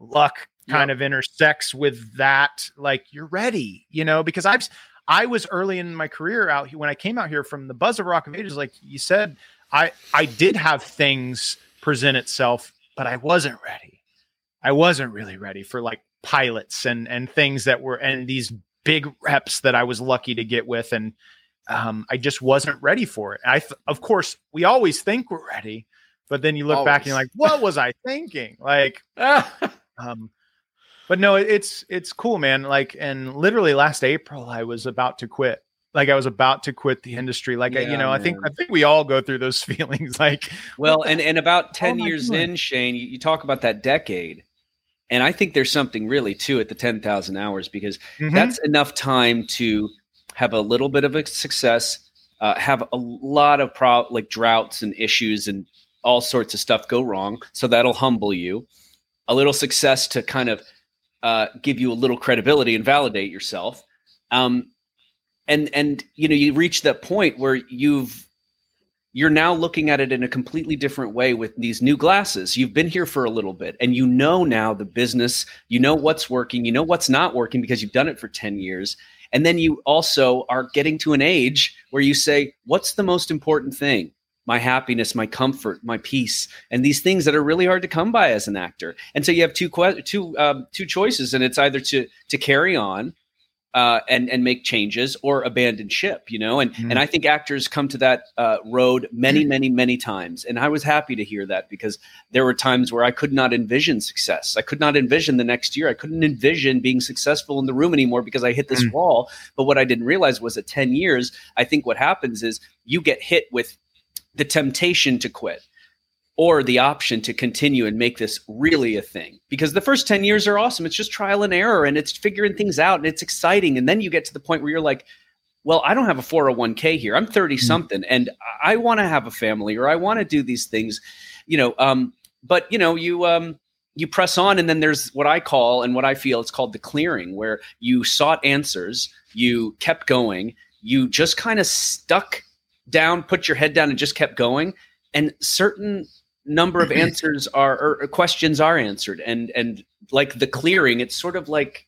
[SPEAKER 3] luck kind yep. of intersects with that like you're ready you know because i've I was early in my career out here when I came out here from the buzz of Rock of Ages, like you said, I I did have things present itself, but I wasn't ready. I wasn't really ready for like pilots and and things that were and these big reps that I was lucky to get with, and um, I just wasn't ready for it. I th- of course we always think we're ready, but then you look always. back and you're like, what was I thinking? Like, um, but no, it's it's cool, man. Like, and literally last April, I was about to quit. Like, I was about to quit the industry. Like, yeah, I, you know, man. I think I think we all go through those feelings. Like,
[SPEAKER 1] well, and and about ten years in, Shane, you, you, talk about that decade, and I think there's something really to it, the ten thousand hours, because mm-hmm. that's enough time to have a little bit of a success, uh, have a lot of pro like droughts and issues and all sorts of stuff go wrong. So that'll humble you. A little success to kind of uh, give you a little credibility and validate yourself. Um, and and you know you reach that point where you've you're now looking at it in a completely different way with these new glasses. You've been here for a little bit and you know now the business, you know what's working, you know what's not working because you've done it for 10 years. And then you also are getting to an age where you say, what's the most important thing? My happiness, my comfort, my peace, and these things that are really hard to come by as an actor. And so you have two que- two um, two choices, and it's either to to carry on uh, and and make changes or abandon ship. You know, and mm-hmm. and I think actors come to that uh, road many, many, many times. And I was happy to hear that because there were times where I could not envision success. I could not envision the next year. I couldn't envision being successful in the room anymore because I hit this mm-hmm. wall. But what I didn't realize was at ten years, I think what happens is you get hit with the temptation to quit or the option to continue and make this really a thing. Because the first 10 years are awesome. It's just trial and error and it's figuring things out and it's exciting. And then you get to the point where you're like well i don't have a 401k here. I'm 30 hmm. something and i want to have a family or i want to do these things you know um, but you know you um, you press on and then there's what i call and what i feel it's called the clearing where you sought answers you kept going you just kind of stuck down, put your head down, and just kept going. And certain number of answers are or questions are answered, and and like the clearing, it's sort of like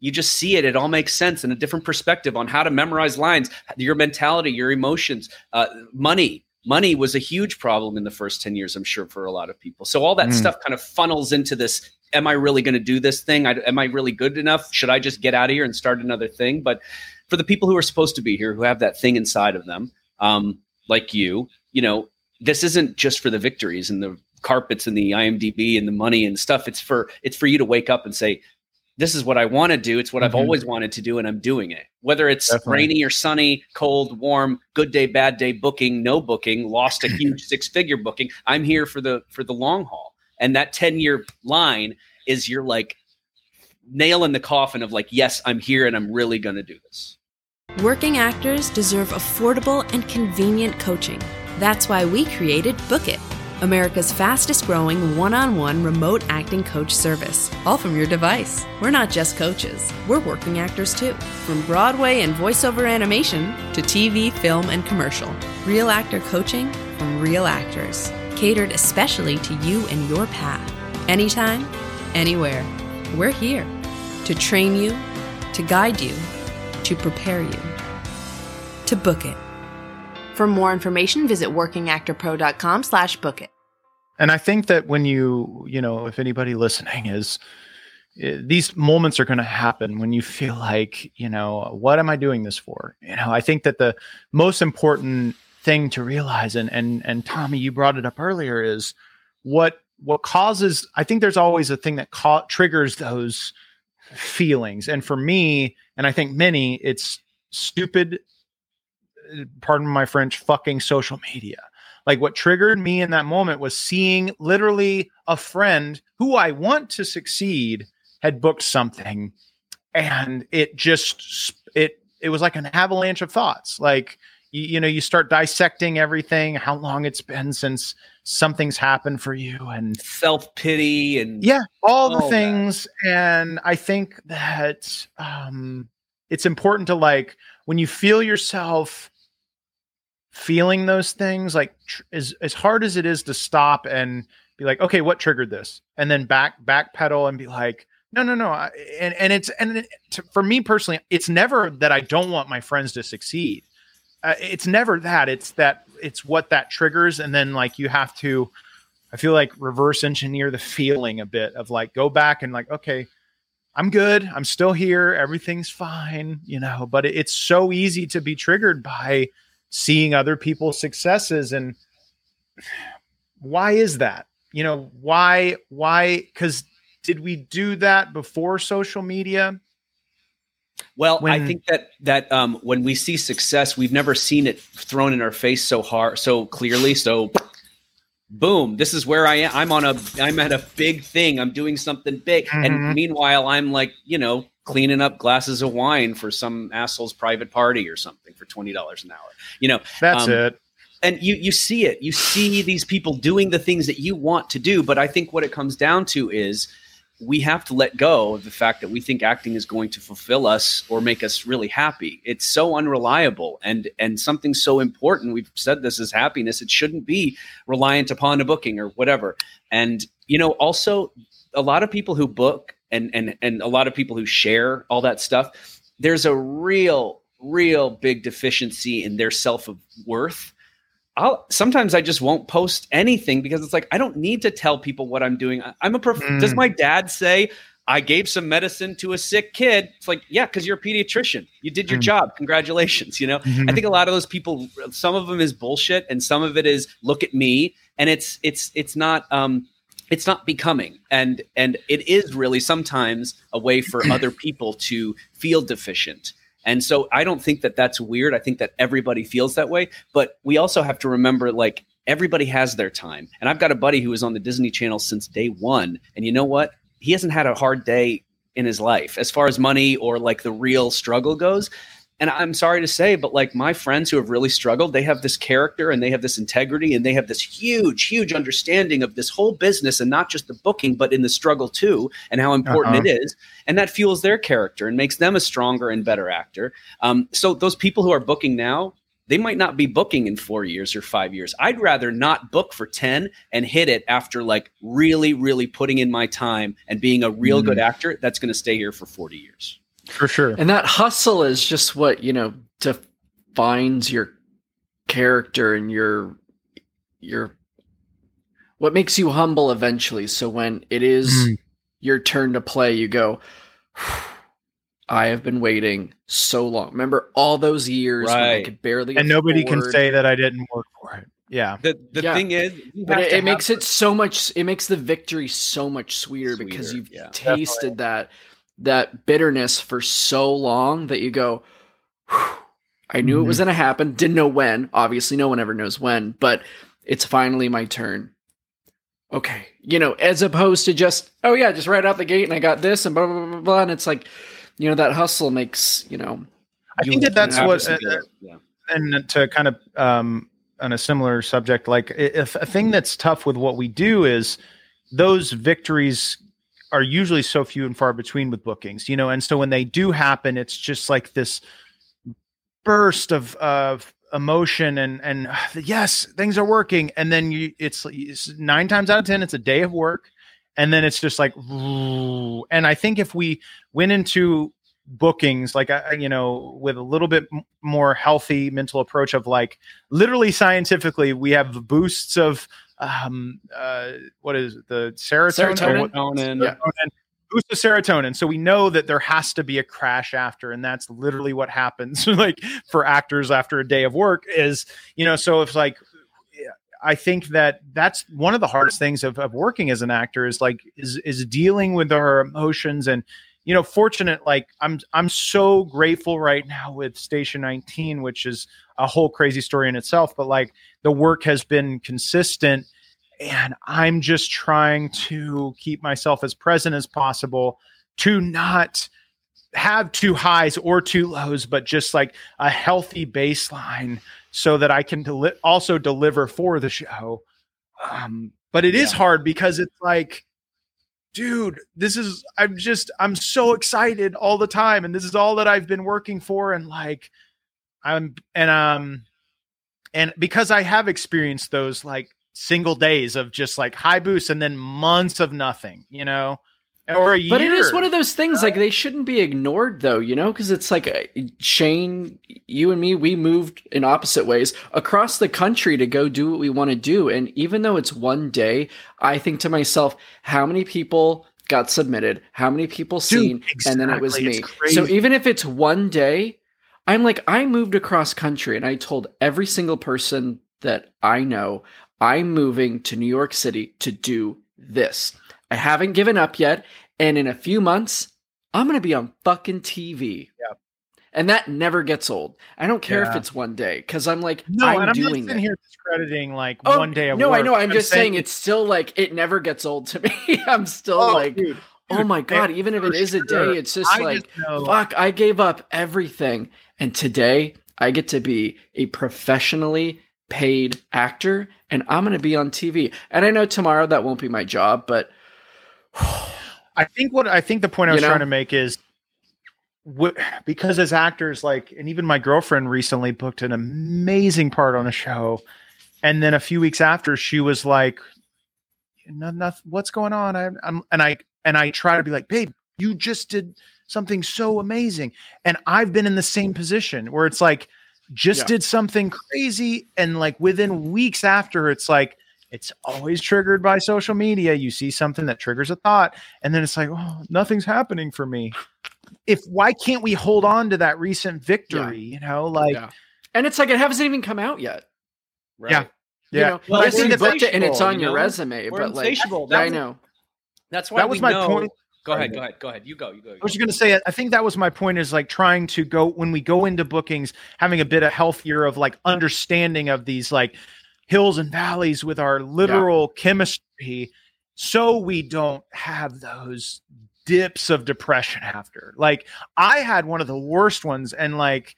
[SPEAKER 1] you just see it. It all makes sense and a different perspective on how to memorize lines, your mentality, your emotions, uh, money. Money was a huge problem in the first 10 years, I'm sure, for a lot of people. So all that mm. stuff kind of funnels into this Am I really going to do this thing? I, am I really good enough? Should I just get out of here and start another thing? But for the people who are supposed to be here, who have that thing inside of them, um, like you, you know, this isn't just for the victories and the carpets and the IMDb and the money and stuff. It's for it's for you to wake up and say, this is what I want to do. It's what mm-hmm. I've always wanted to do, and I'm doing it. Whether it's Definitely. rainy or sunny, cold, warm, good day, bad day, booking, no booking, lost a huge six figure booking. I'm here for the for the long haul. And that 10 year line is your like nail in the coffin of like, yes, I'm here and I'm really gonna do this.
[SPEAKER 4] Working actors deserve affordable and convenient coaching. That's why we created Book It America's fastest growing one on one remote acting coach service, all from your device. We're not just coaches, we're working actors too. From Broadway and voiceover animation to TV, film, and commercial. Real actor coaching from real actors, catered especially to you and your path. Anytime, anywhere. We're here to train you, to guide you, to prepare you, to book it. For more information, visit workingactorpro.com slash book it.
[SPEAKER 3] And I think that when you, you know, if anybody listening is, eh, these moments are going to happen when you feel like, you know, what am I doing this for? You know, I think that the most important thing to realize, and and and Tommy, you brought it up earlier, is what what causes. I think there's always a thing that ca- triggers those feelings, and for me, and I think many, it's stupid pardon my French, fucking social media. Like what triggered me in that moment was seeing literally a friend who I want to succeed had booked something. And it just it it was like an avalanche of thoughts. Like you, you know you start dissecting everything how long it's been since something's happened for you and
[SPEAKER 1] self-pity and
[SPEAKER 3] yeah all, all the things that. and i think that um it's important to like when you feel yourself feeling those things like tr- as as hard as it is to stop and be like okay what triggered this and then back backpedal and be like no no no I, and and it's and it, to, for me personally it's never that i don't want my friends to succeed uh, it's never that it's that it's what that triggers. And then like you have to i feel like reverse engineer the feeling a bit of like go back and like okay i'm good. I'm still here. Everything's fine you know but it, it's so easy to be triggered by seeing other people's successes. And why is that? You know why why because did we do that before social media
[SPEAKER 1] well when, i think that that um, when we see success we've never seen it thrown in our face so hard so clearly so boom this is where i am i'm on a i'm at a big thing i'm doing something big mm-hmm. and meanwhile i'm like you know cleaning up glasses of wine for some asshole's private party or something for $20 an hour. You know,
[SPEAKER 3] that's um, it.
[SPEAKER 1] And you you see it. You see these people doing the things that you want to do, but I think what it comes down to is we have to let go of the fact that we think acting is going to fulfill us or make us really happy. It's so unreliable and and something so important. We've said this is happiness. It shouldn't be reliant upon a booking or whatever. And you know, also a lot of people who book and and and a lot of people who share all that stuff there's a real real big deficiency in their self worth I'll sometimes I just won't post anything because it's like I don't need to tell people what I'm doing. I'm a prof- mm. does my dad say I gave some medicine to a sick kid? It's like, yeah, because you're a pediatrician. You did your mm. job. Congratulations. You know, mm-hmm. I think a lot of those people, some of them is bullshit, and some of it is look at me, and it's it's it's not um it's not becoming and and it is really sometimes a way for other people to feel deficient and so i don't think that that's weird. I think that everybody feels that way but we also have to remember like everybody has their time. And i've got a buddy who was on the disney channel since day one and you know what? He hasn't had a hard day in his life as far as money or like the real struggle goes and I'm sorry to say, but like my friends who have really struggled, they have this character and they have this integrity and they have this huge, huge understanding of this whole business and not just the booking, but in the struggle too, and how important uh-huh. it is. And that fuels their character and makes them a stronger and better actor. Um, so those people who are booking now, they might not be booking in four years or five years. I'd rather not book for 10 and hit it after like really, really putting in my time and being a real mm. good actor that's going to stay here for 40 years.
[SPEAKER 3] For sure.
[SPEAKER 2] And that hustle is just what, you know, defines your character and your your what makes you humble eventually. So when it is mm. your turn to play, you go, I have been waiting so long. Remember all those years right. when I could barely
[SPEAKER 3] and nobody can say that I didn't work for it. Yeah.
[SPEAKER 1] The the yeah. thing is,
[SPEAKER 2] but it, it makes it so much. It makes the victory so much sweeter, sweeter because you've yeah. tasted Definitely. that that bitterness for so long that you go. I knew mm-hmm. it was mm-hmm. going to happen. Didn't know when. Obviously, no one ever knows when. But it's finally my turn. Okay, you know, as opposed to just oh yeah, just right out the gate and I got this and blah blah blah blah. And it's like, you know, that hustle makes you know.
[SPEAKER 3] I think that that's what. Uh, yeah. And to kind of um, on a similar subject, like if a thing that's tough with what we do is those victories are usually so few and far between with bookings, you know, and so when they do happen, it's just like this burst of of emotion and and yes, things are working, and then you it's, it's nine times out of ten, it's a day of work, and then it's just like, and I think if we went into bookings like you know with a little bit more healthy mental approach of like literally scientifically we have boosts of um uh what is it, the serotonin
[SPEAKER 2] serotonin,
[SPEAKER 3] serotonin. Yeah. boost of serotonin so we know that there has to be a crash after and that's literally what happens like for actors after a day of work is you know so it's like I think that that's one of the hardest things of, of working as an actor is like is is dealing with our emotions and you know, fortunate. Like I'm, I'm so grateful right now with Station 19, which is a whole crazy story in itself. But like the work has been consistent, and I'm just trying to keep myself as present as possible to not have two highs or two lows, but just like a healthy baseline so that I can deli- also deliver for the show. Um, but it yeah. is hard because it's like dude, this is I'm just I'm so excited all the time and this is all that I've been working for and like I'm and um and because I have experienced those like single days of just like high boosts and then months of nothing, you know or a year.
[SPEAKER 2] But it is one of those things like they shouldn't be ignored though, you know, because it's like uh, Shane, you and me, we moved in opposite ways across the country to go do what we want to do, and even though it's one day, I think to myself, how many people got submitted, how many people seen, Dude, exactly. and then it was me. So even if it's one day, I'm like, I moved across country, and I told every single person that I know, I'm moving to New York City to do this. I haven't given up yet. And in a few months, I'm going to be on fucking TV.
[SPEAKER 3] Yeah.
[SPEAKER 2] And that never gets old. I don't care yeah. if it's one day because I'm like, no, I'm,
[SPEAKER 3] and I'm
[SPEAKER 2] doing
[SPEAKER 3] not here discrediting like oh, one day of
[SPEAKER 2] no,
[SPEAKER 3] work.
[SPEAKER 2] I know. I'm, I'm just saying, saying it's still like it never gets old to me. I'm still oh, like, dude, oh my eh, god, even if it is a day, it's just I like, just fuck. I gave up everything, and today I get to be a professionally paid actor, and I'm going to be on TV. And I know tomorrow that won't be my job, but
[SPEAKER 3] I think what I think the point I was you know? trying to make is because as actors, like, and even my girlfriend recently booked an amazing part on a show, and then a few weeks after, she was like, "No, nothing. What's going on?" I, am and I and I try to be like, "Babe, you just did something so amazing," and I've been in the same position where it's like, just yeah. did something crazy, and like within weeks after, it's like it's always triggered by social media. You see something that triggers a thought, and then it's like, oh, nothing's happening for me. If why can't we hold on to that recent victory? Yeah. You know, like, yeah.
[SPEAKER 2] and it's like it hasn't even come out yet.
[SPEAKER 3] Right? Yeah,
[SPEAKER 2] yeah. You know, well, I think booked it and it's on you your resume, We're but like, I know.
[SPEAKER 1] That's why that was my know. point. Go ahead, go ahead, go ahead. You go, you go. You
[SPEAKER 3] I was going to say, I think that was my point is like trying to go when we go into bookings, having a bit of healthier of like understanding of these like hills and valleys with our literal yeah. chemistry so we don't have those dips of depression after. Like I had one of the worst ones and like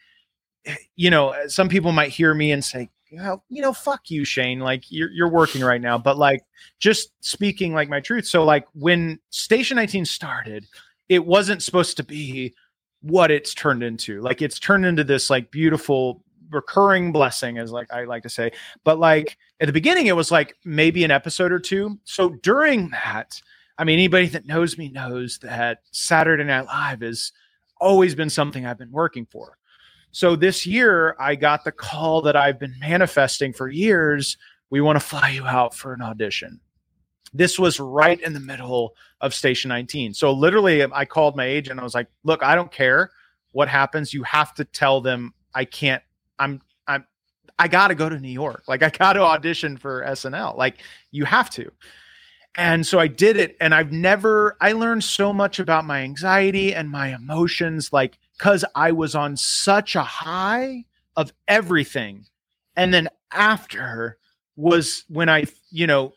[SPEAKER 3] eh, you know, eh, some people might hear me and say, well, you know, fuck you, Shane. Like you're you're working right now, but like just speaking like my truth. So like when Station 19 started, it wasn't supposed to be what it's turned into. Like it's turned into this like beautiful recurring blessing, as like I like to say. But like at the beginning, it was like maybe an episode or two. So during that, I mean, anybody that knows me knows that Saturday Night Live has always been something I've been working for. So this year, I got the call that I've been manifesting for years. We want to fly you out for an audition. This was right in the middle of Station 19. So literally, um, I called my agent. I was like, "Look, I don't care what happens. You have to tell them I can't. I'm. I'm. I got to go to New York. Like I got to audition for SNL. Like you have to." And so I did it. And I've never, I learned so much about my anxiety and my emotions, like, because I was on such a high of everything. And then after was when I, you know,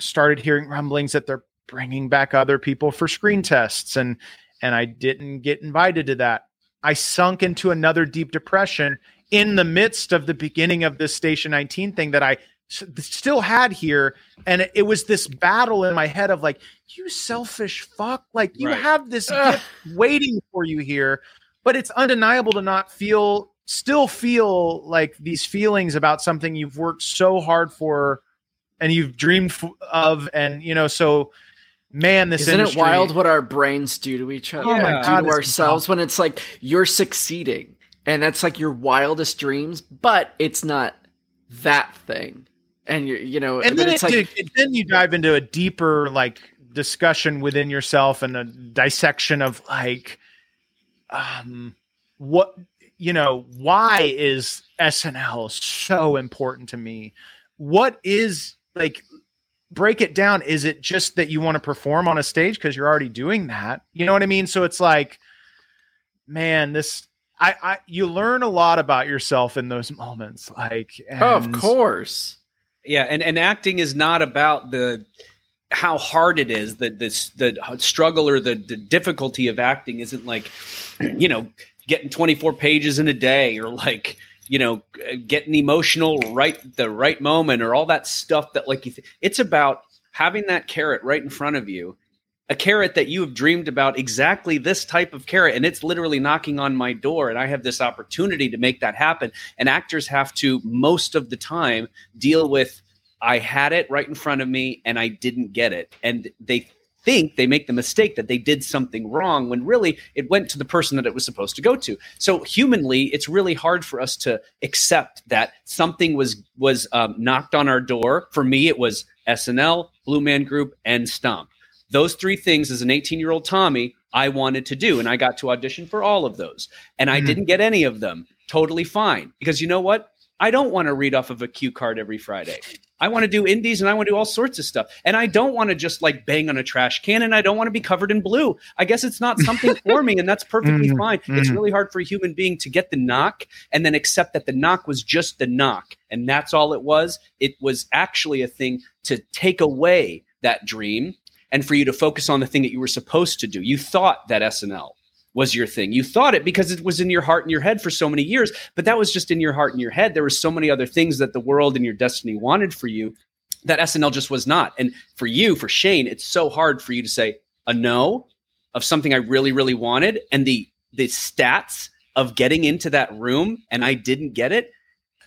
[SPEAKER 3] started hearing rumblings that they're bringing back other people for screen tests and and I didn't get invited to that. I sunk into another deep depression in the midst of the beginning of this station 19 thing that I still had here and it, was this battle in my head of like you selfish fuck like you right. have this gift waiting for you here but it's undeniable to not feel still feel like these feelings about something you've worked so hard for and you've dreamed of and you know so man this
[SPEAKER 2] isn't industry, it wild what our brains do to each other oh yeah, do to ourselves when it's like you're succeeding and that's like your wildest dreams but it's not that thing. And you you know
[SPEAKER 3] and then
[SPEAKER 2] it's
[SPEAKER 3] it, like then you dive into a deeper like discussion within yourself and a dissection of like um what you know why is snl so important to me? What is like break it down. Is it just that you want to perform on a stage because you're already doing that? You know what i mean? So it's like man this I, I you learn a lot about yourself in those moments like
[SPEAKER 2] and, oh, of course
[SPEAKER 1] yeah, and and acting is not about the how hard it is. The this the struggle or the, the difficulty of acting isn't like, you know, getting 24 pages in a day or like you know getting emotional right the right moment or all that stuff that like you th- it's about having that carrot right in front of you a carrot that you have dreamed about exactly this type of carrot and it's literally knocking on my door and i have this opportunity to make that happen. And actors have to most of the time deal with i had it right in front of me and i didn't get it. And they think they make the mistake that they did something wrong when really it went to the person that it was supposed to go to. So humanly it's really hard for us to accept that something was was um, knocked on our door. For me it was snl blue man group and stomp those three things as an 18 year old Tommy, I wanted to do. And I got to audition for all of those. And I mm-hmm. didn't get any of them. Totally fine. Because you know what? I don't want to read off of a cue card every Friday. I want to do indies and I want to do all sorts of stuff. And I don't want to just like bang on a trash can and I don't want to be covered in blue. I guess it's not something for me and that's perfectly mm-hmm. fine. Mm-hmm. It's really hard for a human being to get the knock and then accept that the knock was just the knock and that's all it was. It was actually a thing to take away that dream and for you to focus on the thing that you were supposed to do. You thought that SNL was your thing. You thought it because it was in your heart and your head for so many years, but that was just in your heart and your head. There were so many other things that the world and your destiny wanted for you that SNL just was not. And for you, for Shane, it's so hard for you to say a no of something I really, really wanted and the the stats of getting into that room and I didn't get it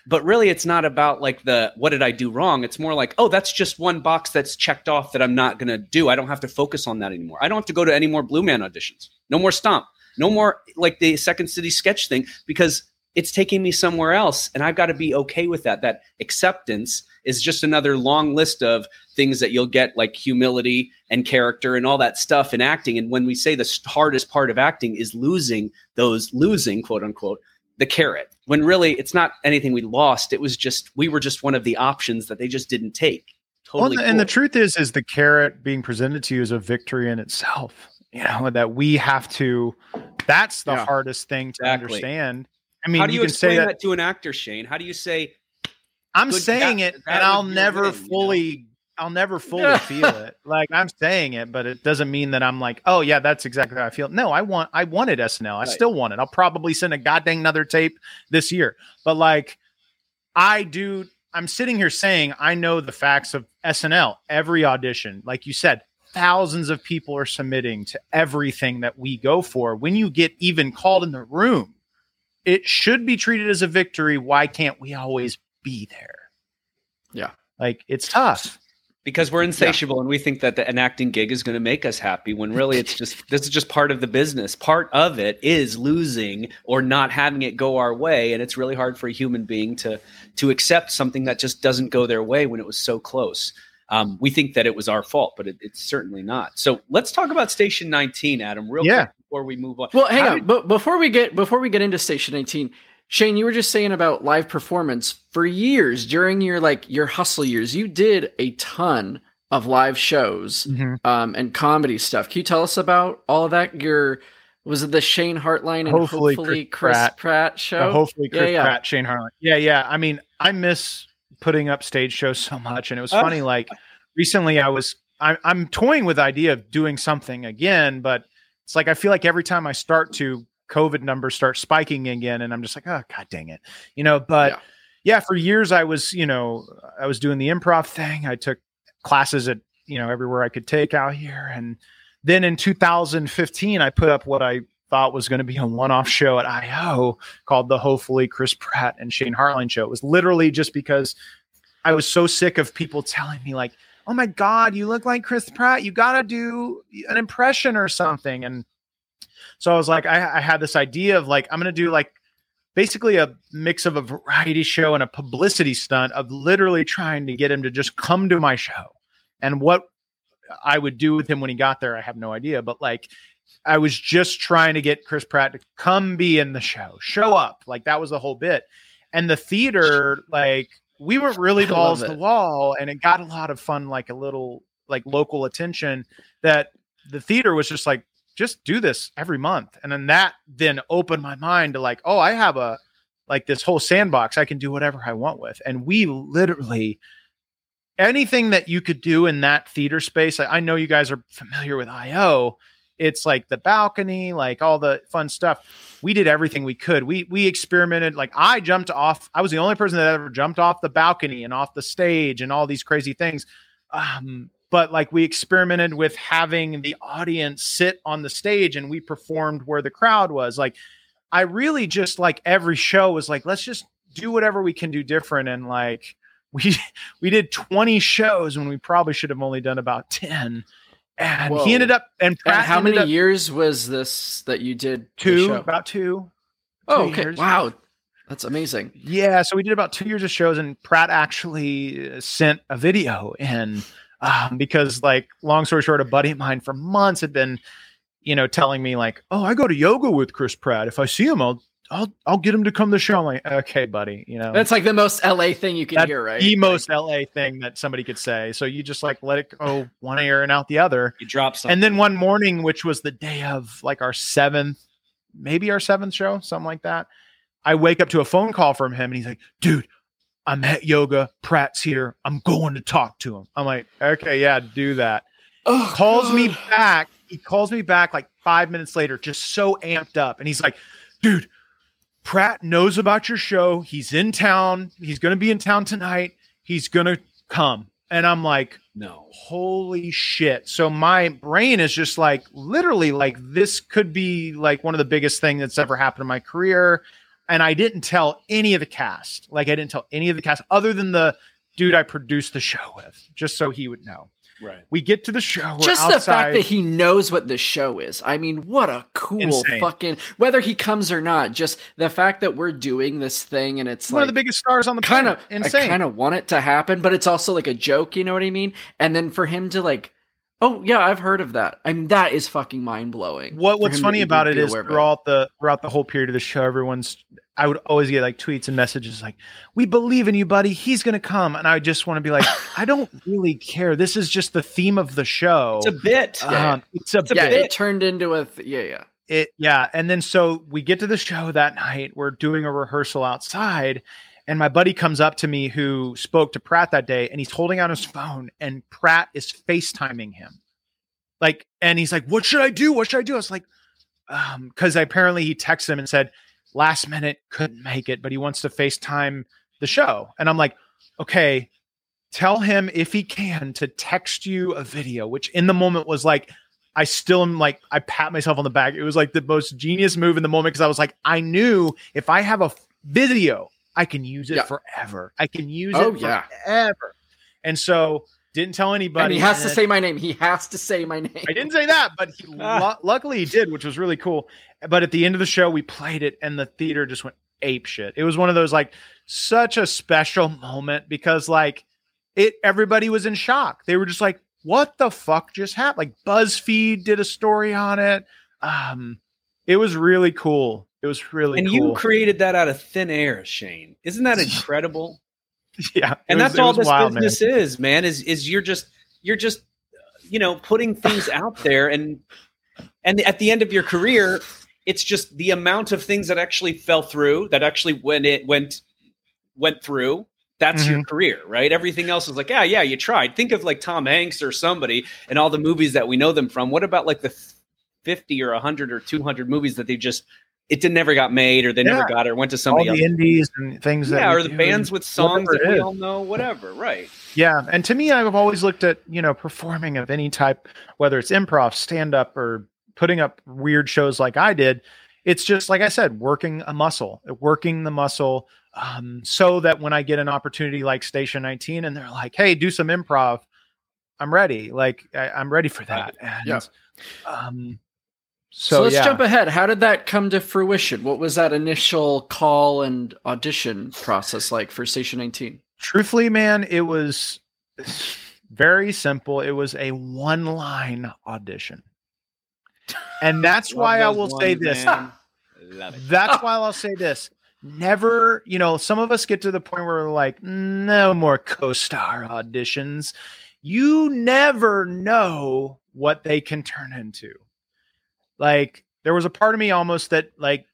[SPEAKER 1] but really it's not about like the what did i do wrong? It's more like oh that's just one box that's checked off that i'm not going to do. I don't have to focus on that anymore. I don't have to go to any more blue man auditions. No more stomp. No more like the second city sketch thing because it's taking me somewhere else and i've got to be okay with that. That acceptance is just another long list of things that you'll get like humility and character and all that stuff in acting. And when we say the hardest part of acting is losing those losing quote unquote the carrot when really it's not anything we lost. It was just we were just one of the options that they just didn't take.
[SPEAKER 3] Totally. Well, and, cool. the truth is, is the carrot being presented to you is a victory in itself. You know that we have to. That's the yeah, hardest thing to exactly. understand. I mean,
[SPEAKER 1] how do you,
[SPEAKER 3] you
[SPEAKER 1] explain
[SPEAKER 3] that,
[SPEAKER 1] that, to an actor, Shane? How do you say?
[SPEAKER 3] I'm saying it, that and I'll never fully you know? I'll never fully feel it. Like I'm saying it, but it doesn't mean that I'm like, oh yeah, that's exactly how I feel. No, I want I wanted SNL. I right. still want it. I'll probably send a goddamn another tape this year. But like I do I'm sitting here saying I know the facts of SNL. Every audition, like you said, thousands of people are submitting to everything that we go for. When you get even called in the room, it should be treated as a victory. Why can't we always be there?
[SPEAKER 2] Yeah.
[SPEAKER 3] Like it's tough
[SPEAKER 1] because we're insatiable yeah. and we think that the, an acting gig is going to make us happy when really it's just this is just part of the business. Part of it is losing or not having it go our way and it's really hard for a human being to to accept something that just doesn't go their way when it was so close. Um, we think that it was our fault but it, it's certainly not. So let's talk about station 19 adam real yeah. quick before we move on.
[SPEAKER 2] Well hang How on. did- but before we get before we get into station 19 Shane, you were just saying about live performance. For years during your like your hustle years, you did a ton of live shows mm-hmm. um, and comedy stuff. Can you tell us about all of that? Your was it the Shane Hartline and hopefully, hopefully Chris, Chris Pratt. Pratt, show?
[SPEAKER 3] hopefully Chris yeah, yeah. Pratt, Shane Hartline. Yeah, yeah. I mean, I miss putting up stage shows so much, and it was uh, funny. Like recently, I was I, I'm toying with the idea of doing something again, but it's like I feel like every time I start to COVID numbers start spiking again, and I'm just like, oh god dang it, you know. But yeah. yeah, for years I was, you know, I was doing the improv thing. I took classes at you know everywhere I could take out here, and then in 2015 I put up what I thought was going to be a one-off show at IO called the Hopefully Chris Pratt and Shane Hartline show. It was literally just because I was so sick of people telling me like, "Oh my god, you look like Chris Pratt. You got to do an impression or something." And so I was like, I, I had this idea of like, I'm going to do like basically a mix of a variety show and a publicity stunt of literally trying to get him to just come to my show. And what I would do with him when he got there, I have no idea. But like, I was just trying to get Chris Pratt to come be in the show, show up. Like that was the whole bit. And the theater, like, we weren't really balls to the wall, and it got a lot of fun, like a little like local attention. That the theater was just like, just do this every month. And then that then opened my mind to like, oh, I have a like this whole sandbox I can do whatever I want with. And we literally anything that you could do in that theater space. I, I know you guys are familiar with IO. It's like the balcony, like all the fun stuff. We did everything we could. We we experimented. Like I jumped off. I was the only person that ever jumped off the balcony and off the stage and all these crazy things. Um, but like we experimented with having the audience sit on the stage and we performed where the crowd was. Like i really just like every show was like let's just do whatever we can do different. And like we we did 20 shows when we probably should have only done about 10 and Whoa. he ended up and,
[SPEAKER 2] and how many up, years was this that you did
[SPEAKER 3] two about two.
[SPEAKER 2] Oh two okay wow. That's amazing.
[SPEAKER 3] Yeah so we did about two years of shows and pratt actually uh, sent a video and um, because like long story short, a buddy of mine for months had been, you know, telling me like, "Oh, I go to yoga with Chris Pratt. If I see him, I'll I'll I'll get him to come to the show." I'm like, "Okay, buddy," you know.
[SPEAKER 2] That's like the most LA thing you can hear, right?
[SPEAKER 3] The most LA thing that somebody could say. So you just like let it go one ear and out the other.
[SPEAKER 1] You drop something.
[SPEAKER 3] And then one morning, which was the day of like our seventh, maybe our seventh show, something like that. I wake up to a phone call from him, and he's like, "Dude, I'm at yoga. Pratt's here. I'm going to talk to him. I'm like, okay, yeah, do that. Oh, calls God. me back. He calls me back like five minutes later, just so amped up. And he's like, dude, Pratt knows about your show. He's in town. He's going to be in town tonight. He's going to come. And I'm like, no, holy shit. So my brain is just like, literally, like, this could be like one of the biggest things that's ever happened in my career and I didn't tell any of the cast. Like I didn't tell any of the cast other than the dude I produced the show with, just so he would know.
[SPEAKER 1] Right.
[SPEAKER 3] We get to the show.
[SPEAKER 2] Just outside. the fact that he knows what the show is. I mean, what a cool Insane. fucking whether he comes or not. Just the fact that we're doing this thing and it's
[SPEAKER 3] one
[SPEAKER 2] like,
[SPEAKER 3] of the biggest stars on the
[SPEAKER 2] kind of insane. I kind of want it to happen, but it's also like a joke. You know what I mean? And then for him to like Oh yeah, I've heard of that. I mean, that is fucking mind blowing.
[SPEAKER 3] What What's funny about it is throughout the throughout the whole period of the show, everyone's I would always get like tweets and messages like, "We believe in you, buddy. He's gonna come." And I just want to be like, I don't really care. This is just the theme of the show.
[SPEAKER 1] It's a bit.
[SPEAKER 3] Um, it's a
[SPEAKER 2] it's
[SPEAKER 3] bit.
[SPEAKER 2] It turned into a th- yeah, yeah.
[SPEAKER 3] It yeah, and then so we get to the show that night. We're doing a rehearsal outside, and my buddy comes up to me who spoke to Pratt that day, and he's holding out his phone, and Pratt is FaceTiming him. Like, and he's like, What should I do? What should I do? I was like, um, because apparently he texted him and said, last minute couldn't make it, but he wants to FaceTime the show. And I'm like, okay, tell him if he can to text you a video, which in the moment was like, I still am like, I pat myself on the back. It was like the most genius move in the moment because I was like, I knew if I have a video, I can use it yeah. forever. I can use oh, it yeah. forever. And so Didn't tell anybody.
[SPEAKER 2] And he has to say my name. He has to say my name.
[SPEAKER 3] I didn't say that, but he, ah. luckily he did, which was really cool. But at the end of the show, we played it, and the theater just went ape shit. It was one of those like such a special moment because like it, everybody was in shock. They were just like, "What the fuck just happened?" Like BuzzFeed did a story on it. Um, it was really cool. It was really
[SPEAKER 1] and
[SPEAKER 3] cool.
[SPEAKER 1] you created that out of thin air, Shane. Isn't that incredible?
[SPEAKER 3] yeah,
[SPEAKER 1] and was, that's all this wild, business man. is, man. Is is you're just you're just you know putting things out there, and and at the end of your career, it's just the amount of things that actually fell through, that actually when it went went through. That's mm-hmm. your career, right? Everything else is like, yeah, yeah, you tried. Think of like Tom Hanks or somebody and all the movies that we know them from. What about like the 50 or 100 or 200 movies that they just it did never got made or they yeah. never got it or went to somebody
[SPEAKER 3] all the
[SPEAKER 1] else.
[SPEAKER 3] indies and things
[SPEAKER 1] yeah or the bands with songs that we all know whatever right
[SPEAKER 3] yeah and to me i've always looked at you know performing of any type whether it's improv stand up or putting up weird shows like i did it's just like i said working a muscle working the muscle um, so that when i get an opportunity like station 19 and they're like hey do some improv i'm ready like I, am ready for that and yeah. um
[SPEAKER 2] so, so let's yeah. jump ahead. How did that come to fruition? What was that initial call and audition process like for Station 19?
[SPEAKER 3] Truthfully, man, it was very simple. It was a one line audition. And that's why I will say this. That's why I'll say this. Never, you know, some of us get to the point where we're like, no more co star auditions. You never know what they can turn into like there was a part of me almost that like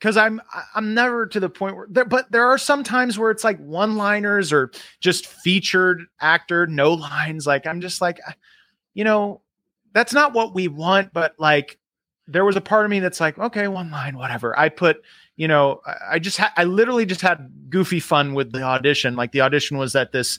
[SPEAKER 3] because I'm I'm never to the point where there, but there are some times where it's like one liners or just featured actor, no lines. Like I'm just like, you know, that's not what we want. But like, there was a part of me that's like, okay, one line, whatever. I put, you know, I just had I literally just had goofy fun with the audition. Like the audition was at this,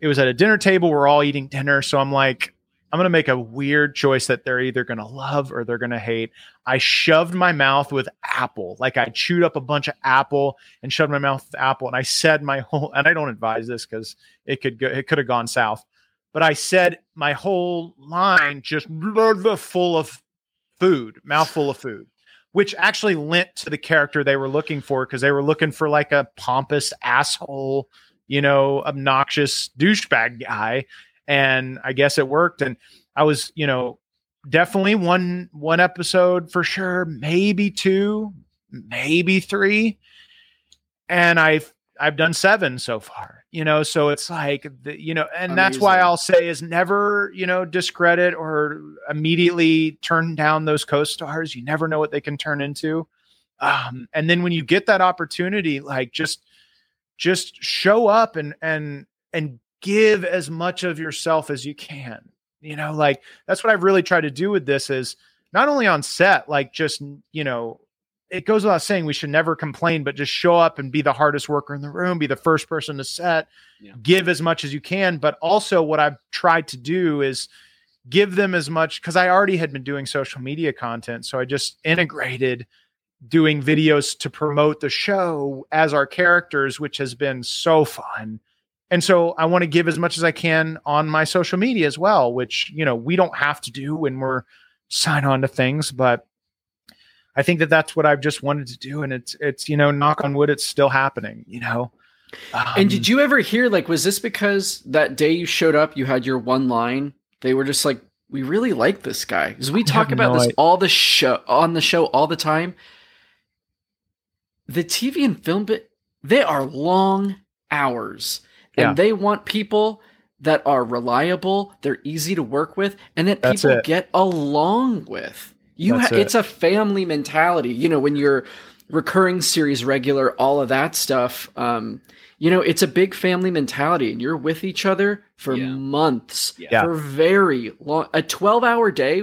[SPEAKER 3] it was at a dinner table. We're all eating dinner, so I'm like, I'm going to make a weird choice that they're either going to love or they're going to hate. I shoved my mouth with apple. Like I chewed up a bunch of apple and shoved my mouth with apple. And I said my whole, and I don't advise this because it could go, it could have gone south. But I said my whole line just full of food, mouthful of food, which actually lent to the character they were looking for because they were looking for like a pompous asshole, you know, obnoxious douchebag guy and I guess it worked. And I was, you know, definitely one one episode for sure, maybe two, maybe three, and I've I've done seven so far. You know, so it's like the, you know, and Amazing. that's why I'll say is never you know discredit or immediately turn down those co-stars. You never know what they can turn into. Um, and then when you get that opportunity, like just just show up and and and give as much of yourself as you can. You know, like that's what I've really tried to do with this is not only on set, like just, you know, it goes without saying we should never complain, but just show up and be the hardest worker in the room, be the first person to set, yeah. give as much as you can. But also, what I've tried to do is give them as much because I already had been doing social media content. So I just integrated doing videos to promote the show as our characters, which has been so fun. And so I want to give as much as I can on my social media as well, which, you know, we don't have to do when we're sign on to things, but I think that that's what I've just wanted to do. And it's, it's, you know, knock on wood, it's still happening, you know?
[SPEAKER 2] Um, and did you ever hear, like, was this because that day you showed up, you had your one line? They were just like, we really like this guy. Because we talk about no this idea. all the show on the show all the time. The TV and film bit, they are long hours and they want people that are reliable, they're easy to work with, and that That's people it. get along with. You, ha- it. it's a family mentality. You know, when you're recurring series regular, all of that stuff. Um, you know, it's a big family mentality, and you're with each other for yeah. months, yeah. for very long. A 12 hour day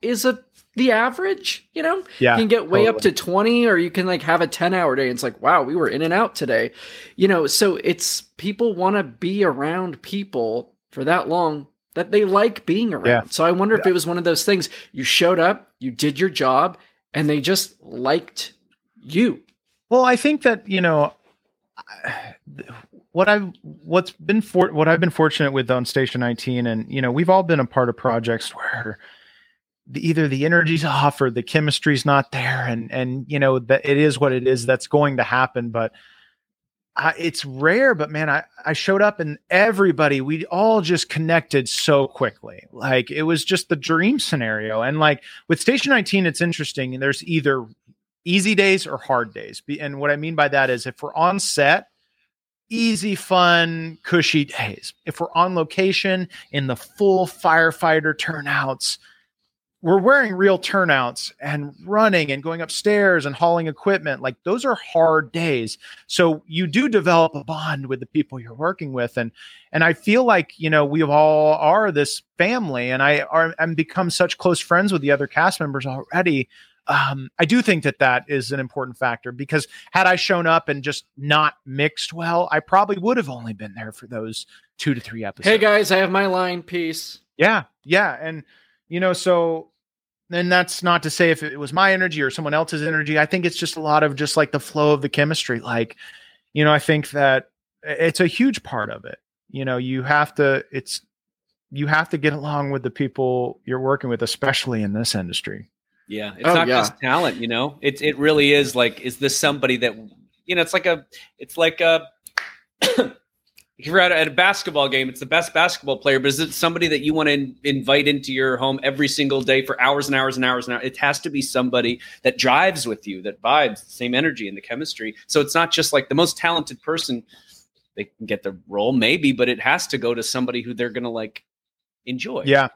[SPEAKER 2] is a the average, you know?
[SPEAKER 3] Yeah.
[SPEAKER 2] You can get way totally. up to 20 or you can like have a 10 hour day. It's like, wow, we were in and out today. You know, so it's people want to be around people for that long that they like being around. Yeah. So I wonder yeah. if it was one of those things you showed up, you did your job, and they just liked you.
[SPEAKER 3] Well, I think that, you know, what I've what's been for what I've been fortunate with on Station 19, and you know, we've all been a part of projects where the, either the energy's off or the chemistry's not there, and and you know that it is what it is. That's going to happen, but I, it's rare. But man, I I showed up and everybody, we all just connected so quickly. Like it was just the dream scenario. And like with Station 19, it's interesting. and There's either easy days or hard days, and what I mean by that is if we're on set easy, fun, cushy days. If we're on location in the full firefighter turnouts, we're wearing real turnouts and running and going upstairs and hauling equipment. Like those are hard days. So you do develop a bond with the people you're working with. And and I feel like, you know, we all are this family and I are and become such close friends with the other cast members already um, I do think that that is an important factor because had I shown up and just not mixed well, I probably would have only been there for those two to three episodes.
[SPEAKER 2] Hey guys, I have my line piece.
[SPEAKER 3] Yeah, yeah, and you know, so and that's not to say if it was my energy or someone else's energy. I think it's just a lot of just like the flow of the chemistry. Like, you know, I think that it's a huge part of it. You know, you have to. It's you have to get along with the people you're working with, especially in this industry.
[SPEAKER 1] Yeah, it's oh, not yeah. just talent, you know. It it really is like, is this somebody that you know? It's like a, it's like a. if you're at a, at a, basketball game, it's the best basketball player, but is it somebody that you want to in, invite into your home every single day for hours and hours and hours and hours? It has to be somebody that drives with you, that vibes, the same energy and the chemistry. So it's not just like the most talented person. They can get the role, maybe, but it has to go to somebody who they're gonna like enjoy.
[SPEAKER 3] Yeah,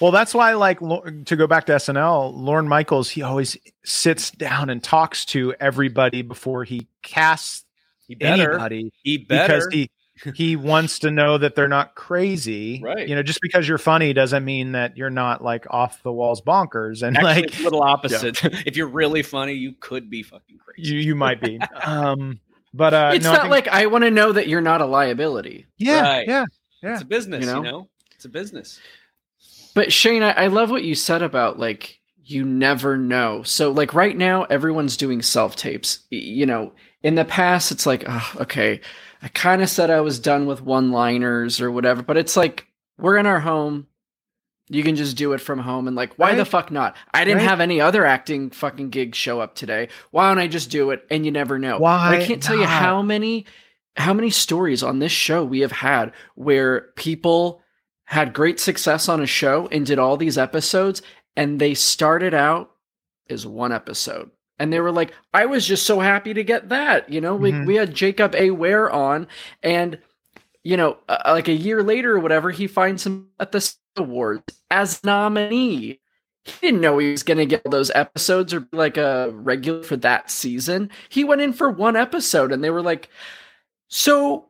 [SPEAKER 3] well, that's why, like, to go back to SNL, Lorne Michaels, he always sits down and talks to everybody before he casts he better. anybody.
[SPEAKER 1] He better.
[SPEAKER 3] Because he, he wants to know that they're not crazy.
[SPEAKER 1] Right.
[SPEAKER 3] You know, just because you're funny doesn't mean that you're not like off the walls bonkers. And
[SPEAKER 1] Actually,
[SPEAKER 3] like
[SPEAKER 1] a little opposite. Yeah. if you're really funny, you could be fucking crazy.
[SPEAKER 3] You you might be. um, but uh,
[SPEAKER 2] it's
[SPEAKER 3] no,
[SPEAKER 2] not
[SPEAKER 3] I think,
[SPEAKER 2] like I want to know that you're not a liability.
[SPEAKER 3] Yeah, right. yeah, yeah.
[SPEAKER 1] It's a business, you know? you know? It's a business.
[SPEAKER 2] But Shane, I, I love what you said about like you never know. So like right now, everyone's doing self tapes. You know, in the past, it's like, oh, okay, I kind of said I was done with one liners or whatever, but it's like we're in our home. You can just do it from home and like, why right. the fuck not? I didn't right. have any other acting fucking gigs show up today. Why don't I just do it? And you never know.
[SPEAKER 3] Why?
[SPEAKER 2] I can't not? tell you how many how many stories on this show we have had where people had great success on a show and did all these episodes and they started out as one episode and they were like i was just so happy to get that you know we, mm-hmm. we had jacob a ware on and you know uh, like a year later or whatever he finds him at the awards as nominee he didn't know he was going to get those episodes or be like a regular for that season he went in for one episode and they were like so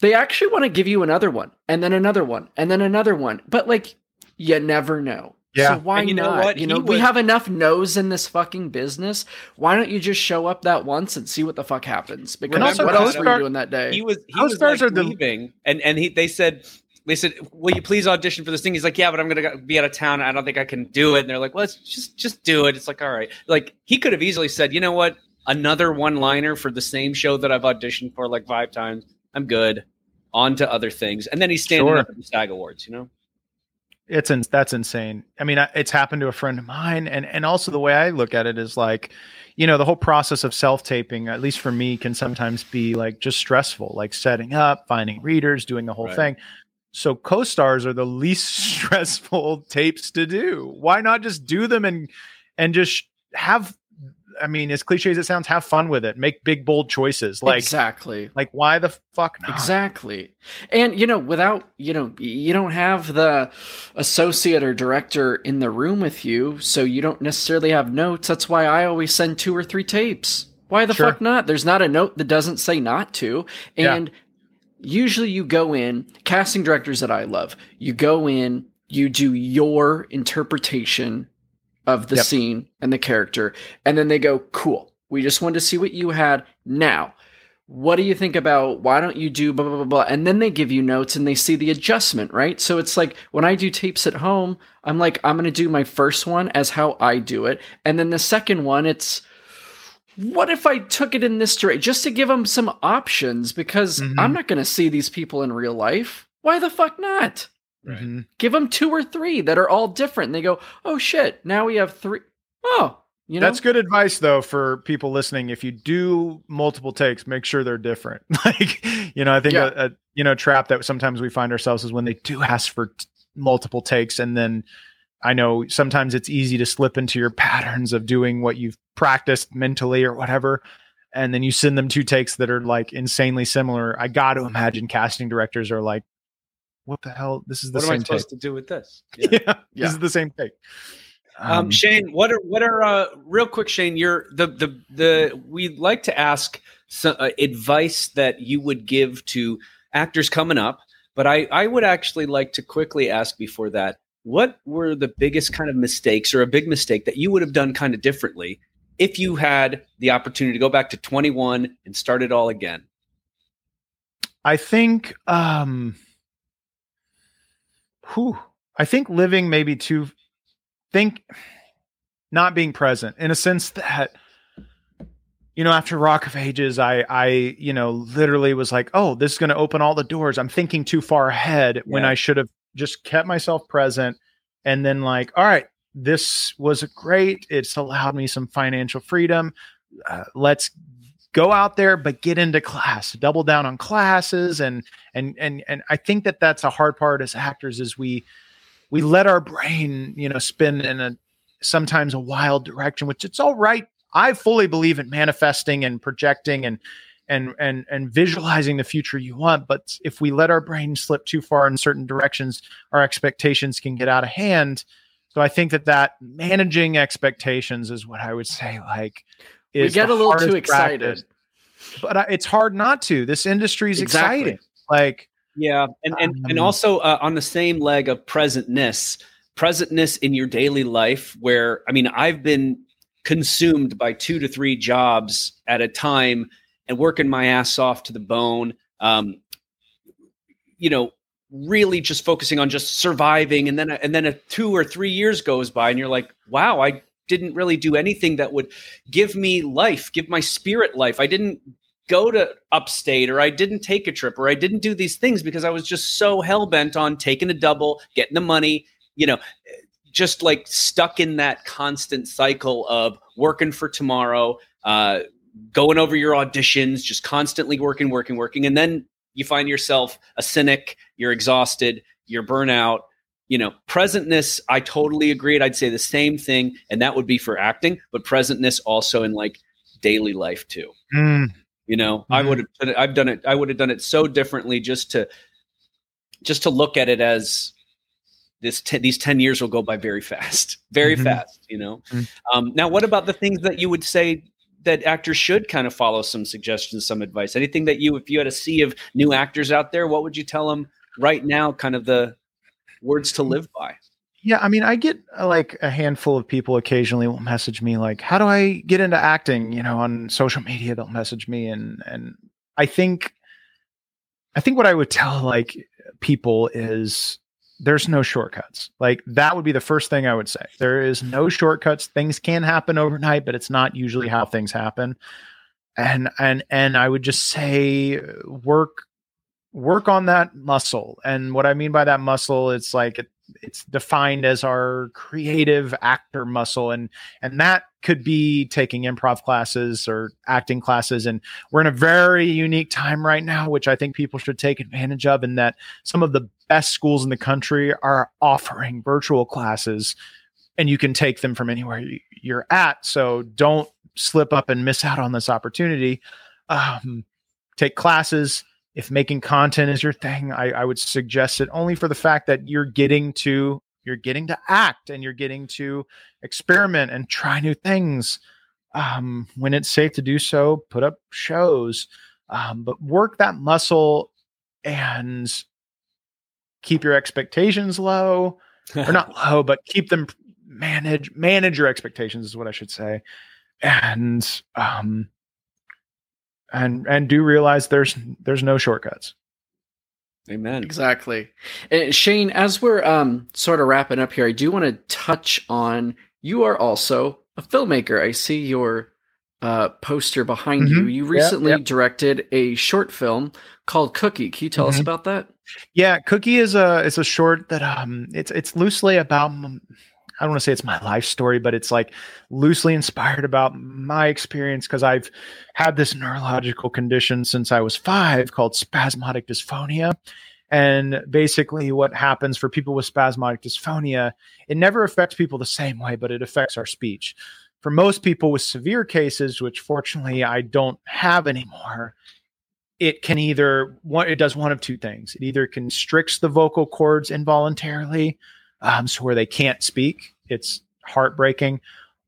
[SPEAKER 2] they actually want to give you another one and then another one and then another one. But like you never know.
[SPEAKER 3] Yeah.
[SPEAKER 2] So why you not? Know what? You know, he we was... have enough no's in this fucking business. Why don't you just show up that once and see what the fuck happens? Because also, what else were you doing that day?
[SPEAKER 1] He was he was like are leaving, the... and and he they said they said, "Will you please audition for this thing?" He's like, "Yeah, but I'm gonna be out of town. I don't think I can do it." And they're like, "Well, let's just just do it." It's like, all right. Like he could have easily said, "You know what? Another one liner for the same show that I've auditioned for like five times. I'm good." on to other things, and then he's standing sure. up at the SAG Awards. You know,
[SPEAKER 3] it's in, that's insane. I mean, it's happened to a friend of mine, and and also the way I look at it is like, you know, the whole process of self taping, at least for me, can sometimes be like just stressful, like setting up, finding readers, doing the whole right. thing. So co-stars are the least stressful tapes to do. Why not just do them and and just have I mean, as cliche as it sounds, have fun with it. Make big, bold choices. Like
[SPEAKER 2] exactly.
[SPEAKER 3] Like why the fuck not?
[SPEAKER 2] Exactly. And you know, without you know, you don't have the associate or director in the room with you, so you don't necessarily have notes. That's why I always send two or three tapes. Why the sure. fuck not? There's not a note that doesn't say not to. And yeah. usually you go in, casting directors that I love, you go in, you do your interpretation of the yep. scene and the character. And then they go, cool. We just wanted to see what you had. Now, what do you think about why don't you do blah, blah, blah, blah? And then they give you notes and they see the adjustment, right? So it's like when I do tapes at home, I'm like, I'm going to do my first one as how I do it. And then the second one, it's, what if I took it in this direction just to give them some options because mm-hmm. I'm not going to see these people in real life. Why the fuck not? Right. Mm-hmm. Give them two or three that are all different. And they go, oh shit, now we have three. Oh, you know?
[SPEAKER 3] That's good advice though for people listening. If you do multiple takes, make sure they're different. like, you know, I think yeah. a, a, you know trap that sometimes we find ourselves is when they do ask for t- multiple takes and then I know sometimes it's easy to slip into your patterns of doing what you've practiced mentally or whatever. And then you send them two takes that are like insanely similar. I got to imagine casting directors are like, what the hell? This is the
[SPEAKER 1] what
[SPEAKER 3] same What
[SPEAKER 1] am I supposed to do with this?
[SPEAKER 3] Yeah. yeah, yeah. This is the same take.
[SPEAKER 1] Um, um, Shane, what are what are uh, real quick, Shane? You're the the the we'd like to ask some uh, advice that you would give to actors coming up, but I I would actually like to quickly ask before that what were the biggest kind of mistakes or a big mistake that you would have done kind of differently if you had the opportunity to go back to 21 and start it all again?
[SPEAKER 3] I think um whew, I think living maybe too think not being present in a sense that you know after rock of ages i i you know literally was like oh this is going to open all the doors i'm thinking too far ahead yeah. when i should have just kept myself present and then like all right this was great it's allowed me some financial freedom uh, let's go out there but get into class double down on classes and and and and i think that that's a hard part as actors is we we let our brain you know spin in a sometimes a wild direction which it's all right. I fully believe in manifesting and projecting and and and and visualizing the future you want but if we let our brain slip too far in certain directions our expectations can get out of hand. So i think that that managing expectations is what i would say like
[SPEAKER 2] we get a little too excited practice.
[SPEAKER 3] but it's hard not to this industry is exactly. exciting like
[SPEAKER 1] yeah and and, um, and also uh, on the same leg of presentness presentness in your daily life where i mean i've been consumed by two to three jobs at a time and working my ass off to the bone. Um, you know, really just focusing on just surviving, and then and then a two or three years goes by, and you're like, wow, I didn't really do anything that would give me life, give my spirit life. I didn't go to upstate or I didn't take a trip or I didn't do these things because I was just so hell bent on taking a double, getting the money, you know, just like stuck in that constant cycle of working for tomorrow, uh, going over your auditions, just constantly working, working, working. And then you find yourself a cynic, you're exhausted, you're burnout. You know, presentness, I totally agreed. I'd say the same thing, and that would be for acting, but presentness also in like daily life too. Mm. You know, mm-hmm. I would have I've done it, I would have done it so differently just to just to look at it as this t- these 10 years will go by very fast very mm-hmm. fast you know mm-hmm. um, now what about the things that you would say that actors should kind of follow some suggestions, some advice? Anything that you, if you had a sea of new actors out there, what would you tell them right now? Kind of the words to live by.
[SPEAKER 3] Yeah, I mean, I get uh, like a handful of people occasionally will message me like, "How do I get into acting?" You know, on social media they'll message me, and and I think, I think what I would tell like people is there's no shortcuts. Like that would be the first thing I would say. There is no shortcuts. Things can happen overnight, but it's not usually how things happen. And and and I would just say work work on that muscle. And what I mean by that muscle, it's like it, it's defined as our creative actor muscle. And and that could be taking improv classes or acting classes. And we're in a very unique time right now which i think people should take advantage of in that some of the best schools in the country are offering virtual classes and you can take them from anywhere you're at. So don't slip up and miss out on this opportunity. Um, take classes if making content is your thing, I, I would suggest it only for the fact that you're getting to you're getting to act and you're getting to experiment and try new things. Um, when it's safe to do so, put up shows, um, but work that muscle and keep your expectations low, or not low, but keep them manage manage your expectations is what I should say, and um, and and do realize there's there's no shortcuts.
[SPEAKER 1] Amen.
[SPEAKER 2] Exactly. And Shane, as we're um sort of wrapping up here, I do want to touch on you are also a filmmaker. I see your uh, poster behind mm-hmm. you. You recently yep, yep. directed a short film called Cookie. Can you tell mm-hmm. us about that?
[SPEAKER 3] Yeah, Cookie is a is a short that um it's it's loosely about I don't want to say it's my life story, but it's like loosely inspired about my experience because I've had this neurological condition since I was five called spasmodic dysphonia. And basically, what happens for people with spasmodic dysphonia, it never affects people the same way, but it affects our speech. For most people with severe cases, which fortunately I don't have anymore, it can either it does one of two things. It either constricts the vocal cords involuntarily, um, so where they can't speak. It's heartbreaking.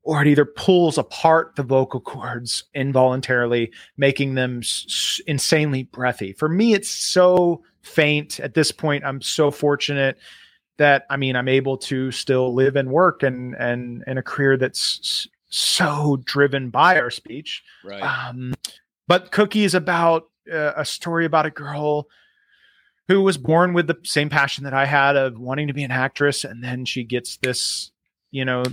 [SPEAKER 3] Or it either pulls apart the vocal cords involuntarily, making them s- insanely breathy. For me, it's so faint at this point. I'm so fortunate that I mean I'm able to still live and work and and in a career that's so driven by our speech.
[SPEAKER 1] Right.
[SPEAKER 3] Um, but Cookie is about uh, a story about a girl who was born with the same passion that I had of wanting to be an actress, and then she gets this, you know,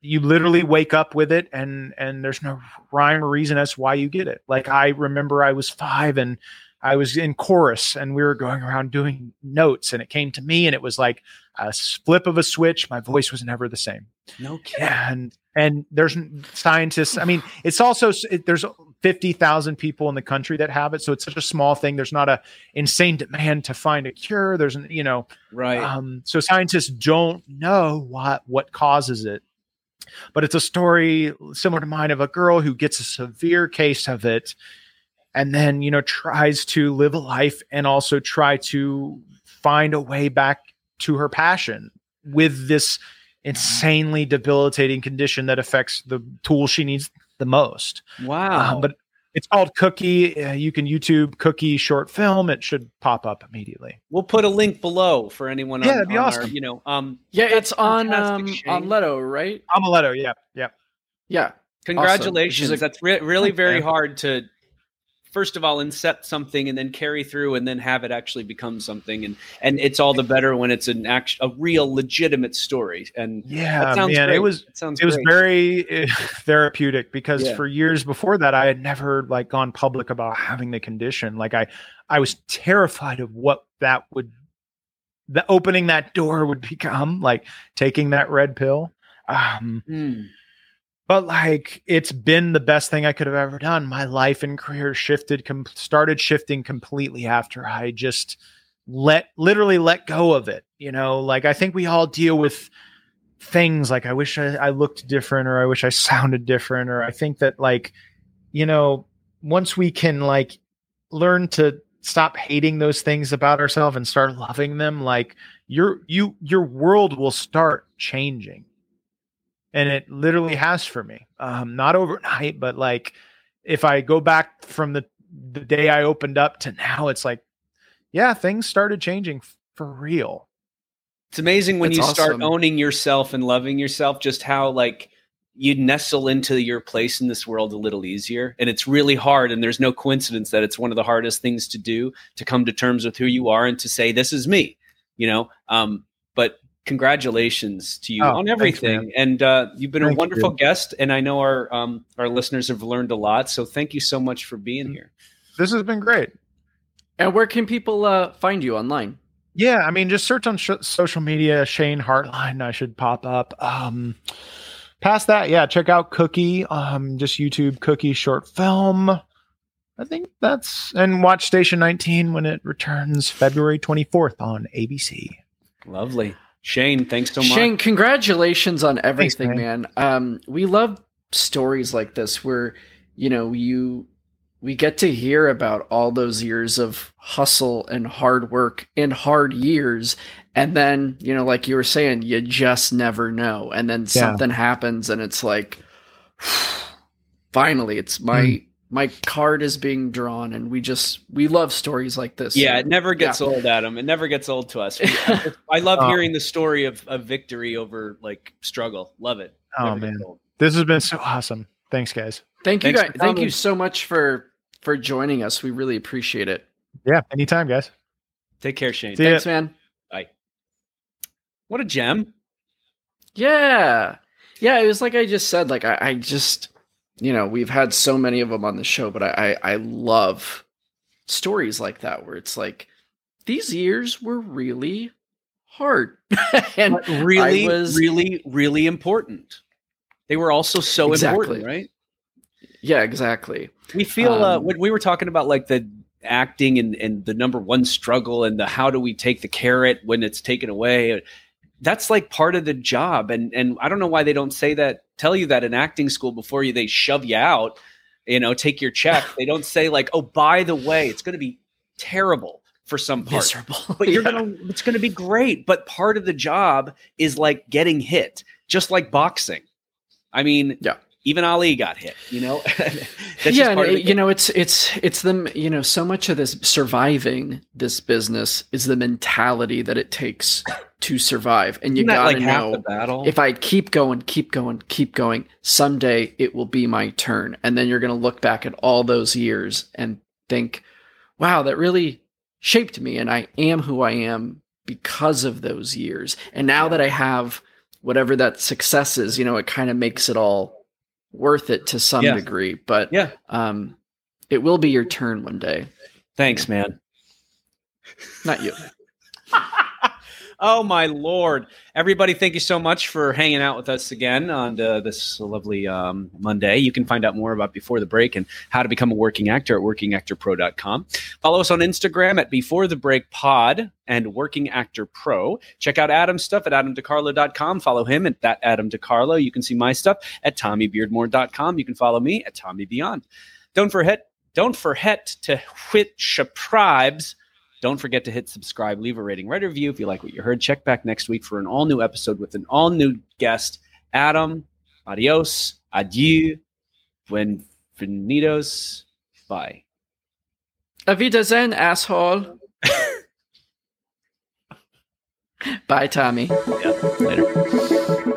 [SPEAKER 3] you literally wake up with it, and and there's no rhyme or reason as why you get it. Like I remember, I was five and I was in chorus, and we were going around doing notes, and it came to me, and it was like a flip of a switch. My voice was never the same.
[SPEAKER 1] No kidding.
[SPEAKER 3] And and there's scientists. I mean, it's also it, there's 50,000 people in the country that have it. So it's such a small thing. There's not a insane demand to find a cure. There's, an, you know,
[SPEAKER 1] right.
[SPEAKER 3] Um, so scientists don't know what, what causes it, but it's a story similar to mine of a girl who gets a severe case of it and then, you know, tries to live a life and also try to find a way back to her passion with this insanely debilitating condition that affects the tool she needs the most.
[SPEAKER 1] Wow.
[SPEAKER 3] Um, but it's called Cookie. Uh, you can YouTube Cookie short film. It should pop up immediately.
[SPEAKER 1] We'll put a link below for anyone.
[SPEAKER 3] Yeah, on, that'd be awesome. Our,
[SPEAKER 1] you know, um,
[SPEAKER 2] yeah, it's on um, Omeleto, right?
[SPEAKER 3] Omeleto, yeah, yeah,
[SPEAKER 2] yeah.
[SPEAKER 1] Congratulations. Awesome. That's re- really very hard to first of all incept something and then carry through and then have it actually become something. And and it's all the better when it's an act a real legitimate story. And
[SPEAKER 3] yeah man great. it was it, sounds it was very uh, therapeutic because yeah. for years before that i had never like gone public about having the condition. Like i i was terrified of what that would the opening that door would become like taking that red pill. Um mm but like it's been the best thing I could have ever done. My life and career shifted, com- started shifting completely after I just let literally let go of it. You know, like I think we all deal with things like I wish I, I looked different or I wish I sounded different or I think that like, you know, once we can like learn to stop hating those things about ourselves and start loving them, like your you your world will start changing and it literally has for me. Um, not overnight, but like if I go back from the the day I opened up to now, it's like, yeah, things started changing for real.
[SPEAKER 1] It's amazing when That's you awesome. start owning yourself and loving yourself, just how like you nestle into your place in this world a little easier. And it's really hard. And there's no coincidence that it's one of the hardest things to do to come to terms with who you are and to say, this is me, you know? Um, but congratulations to you oh, on everything. Thanks, and uh, you've been thank a wonderful you. guest, and I know our um, our listeners have learned a lot. So thank you so much for being mm. here.
[SPEAKER 3] This has been great.
[SPEAKER 2] And where can people uh, find you online?
[SPEAKER 3] Yeah, I mean, just search on sh- social media Shane Hartline. I should pop up. Um, past that, yeah, check out Cookie. Um, just YouTube Cookie short film. I think that's and watch Station 19 when it returns February 24th on ABC.
[SPEAKER 1] Lovely. Shane, thanks so much.
[SPEAKER 2] Shane, congratulations on everything, thanks, man. man. Um, we love stories like this where, you know, you we get to hear about all those years of hustle and hard work and hard years and then you know like you were saying you just never know and then yeah. something happens and it's like finally it's my mm my card is being drawn and we just we love stories like this.
[SPEAKER 1] Yeah it never gets yeah. old adam. It never gets old to us. I love oh. hearing the story of, of victory over like struggle. Love it.
[SPEAKER 3] Oh man. this has been so awesome. Thanks guys.
[SPEAKER 2] Thank you guys thank you so much for for joining us. We really appreciate it.
[SPEAKER 3] Yeah anytime guys.
[SPEAKER 1] Take care shane.
[SPEAKER 2] See thanks ya. man.
[SPEAKER 1] Bye. What a gem.
[SPEAKER 2] Yeah. Yeah it was like i just said like I, I just you know, we've had so many of them on the show, but I, I, I love stories like that where it's like these years were really hard
[SPEAKER 1] and really, was, really, really important. They were also so exactly. important, right?
[SPEAKER 2] Yeah, exactly.
[SPEAKER 1] We feel uh, um, uh, when we were talking about like the acting and, and the number one struggle and the how do we take the carrot when it's taken away that's like part of the job. And and i don't know why they don't say that tell you that in acting school before you they shove you out you know take your check. They don't say like oh by the way it's going to be terrible for some part. Miserable. but you're yeah. gonna it's gonna be great. But part of the job is like getting hit just like boxing. I mean
[SPEAKER 2] yeah
[SPEAKER 1] even Ali got hit, you know.
[SPEAKER 2] yeah, and, you know, it's it's it's them. You know, so much of this surviving this business is the mentality that it takes to survive, and you gotta like know if I keep going, keep going, keep going, someday it will be my turn, and then you're gonna look back at all those years and think, "Wow, that really shaped me, and I am who I am because of those years." And now that I have whatever that success is, you know, it kind of makes it all worth it to some yeah. degree. But
[SPEAKER 1] yeah,
[SPEAKER 2] um, it will be your turn one day.
[SPEAKER 1] Thanks, man.
[SPEAKER 2] Not you.
[SPEAKER 1] oh my lord. Everybody thank you so much for hanging out with us again on uh, this lovely um, monday. You can find out more about before the break and how to become a working actor at workingactorpro.com follow us on instagram at before the break pod and working actor pro. Check out adam's stuff at adamdecarlo.com follow him at that adam decarlo you can see my stuff at tommybeardmore.com you can follow me at tommy beyond. Don't forget don't forget to hit subscribes don't forget to hit subscribe, leave a rating, write a review if you like what you heard. Check back next week for an all new episode with an all new guest. Adam, adios, adieu, buenvenidos, bye.
[SPEAKER 2] Avidazen, asshole. Bye, Tommy.
[SPEAKER 1] Yeah, later.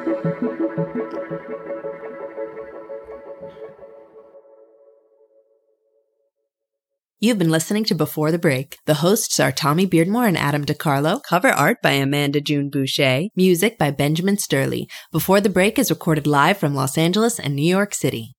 [SPEAKER 4] You've been listening to Before the Break. The hosts are Tommy Beardmore and Adam DeCarlo. Cover art by Amanda June Boucher. Music by Benjamin Sturley. Before the Break is recorded live from Los Angeles and New York City.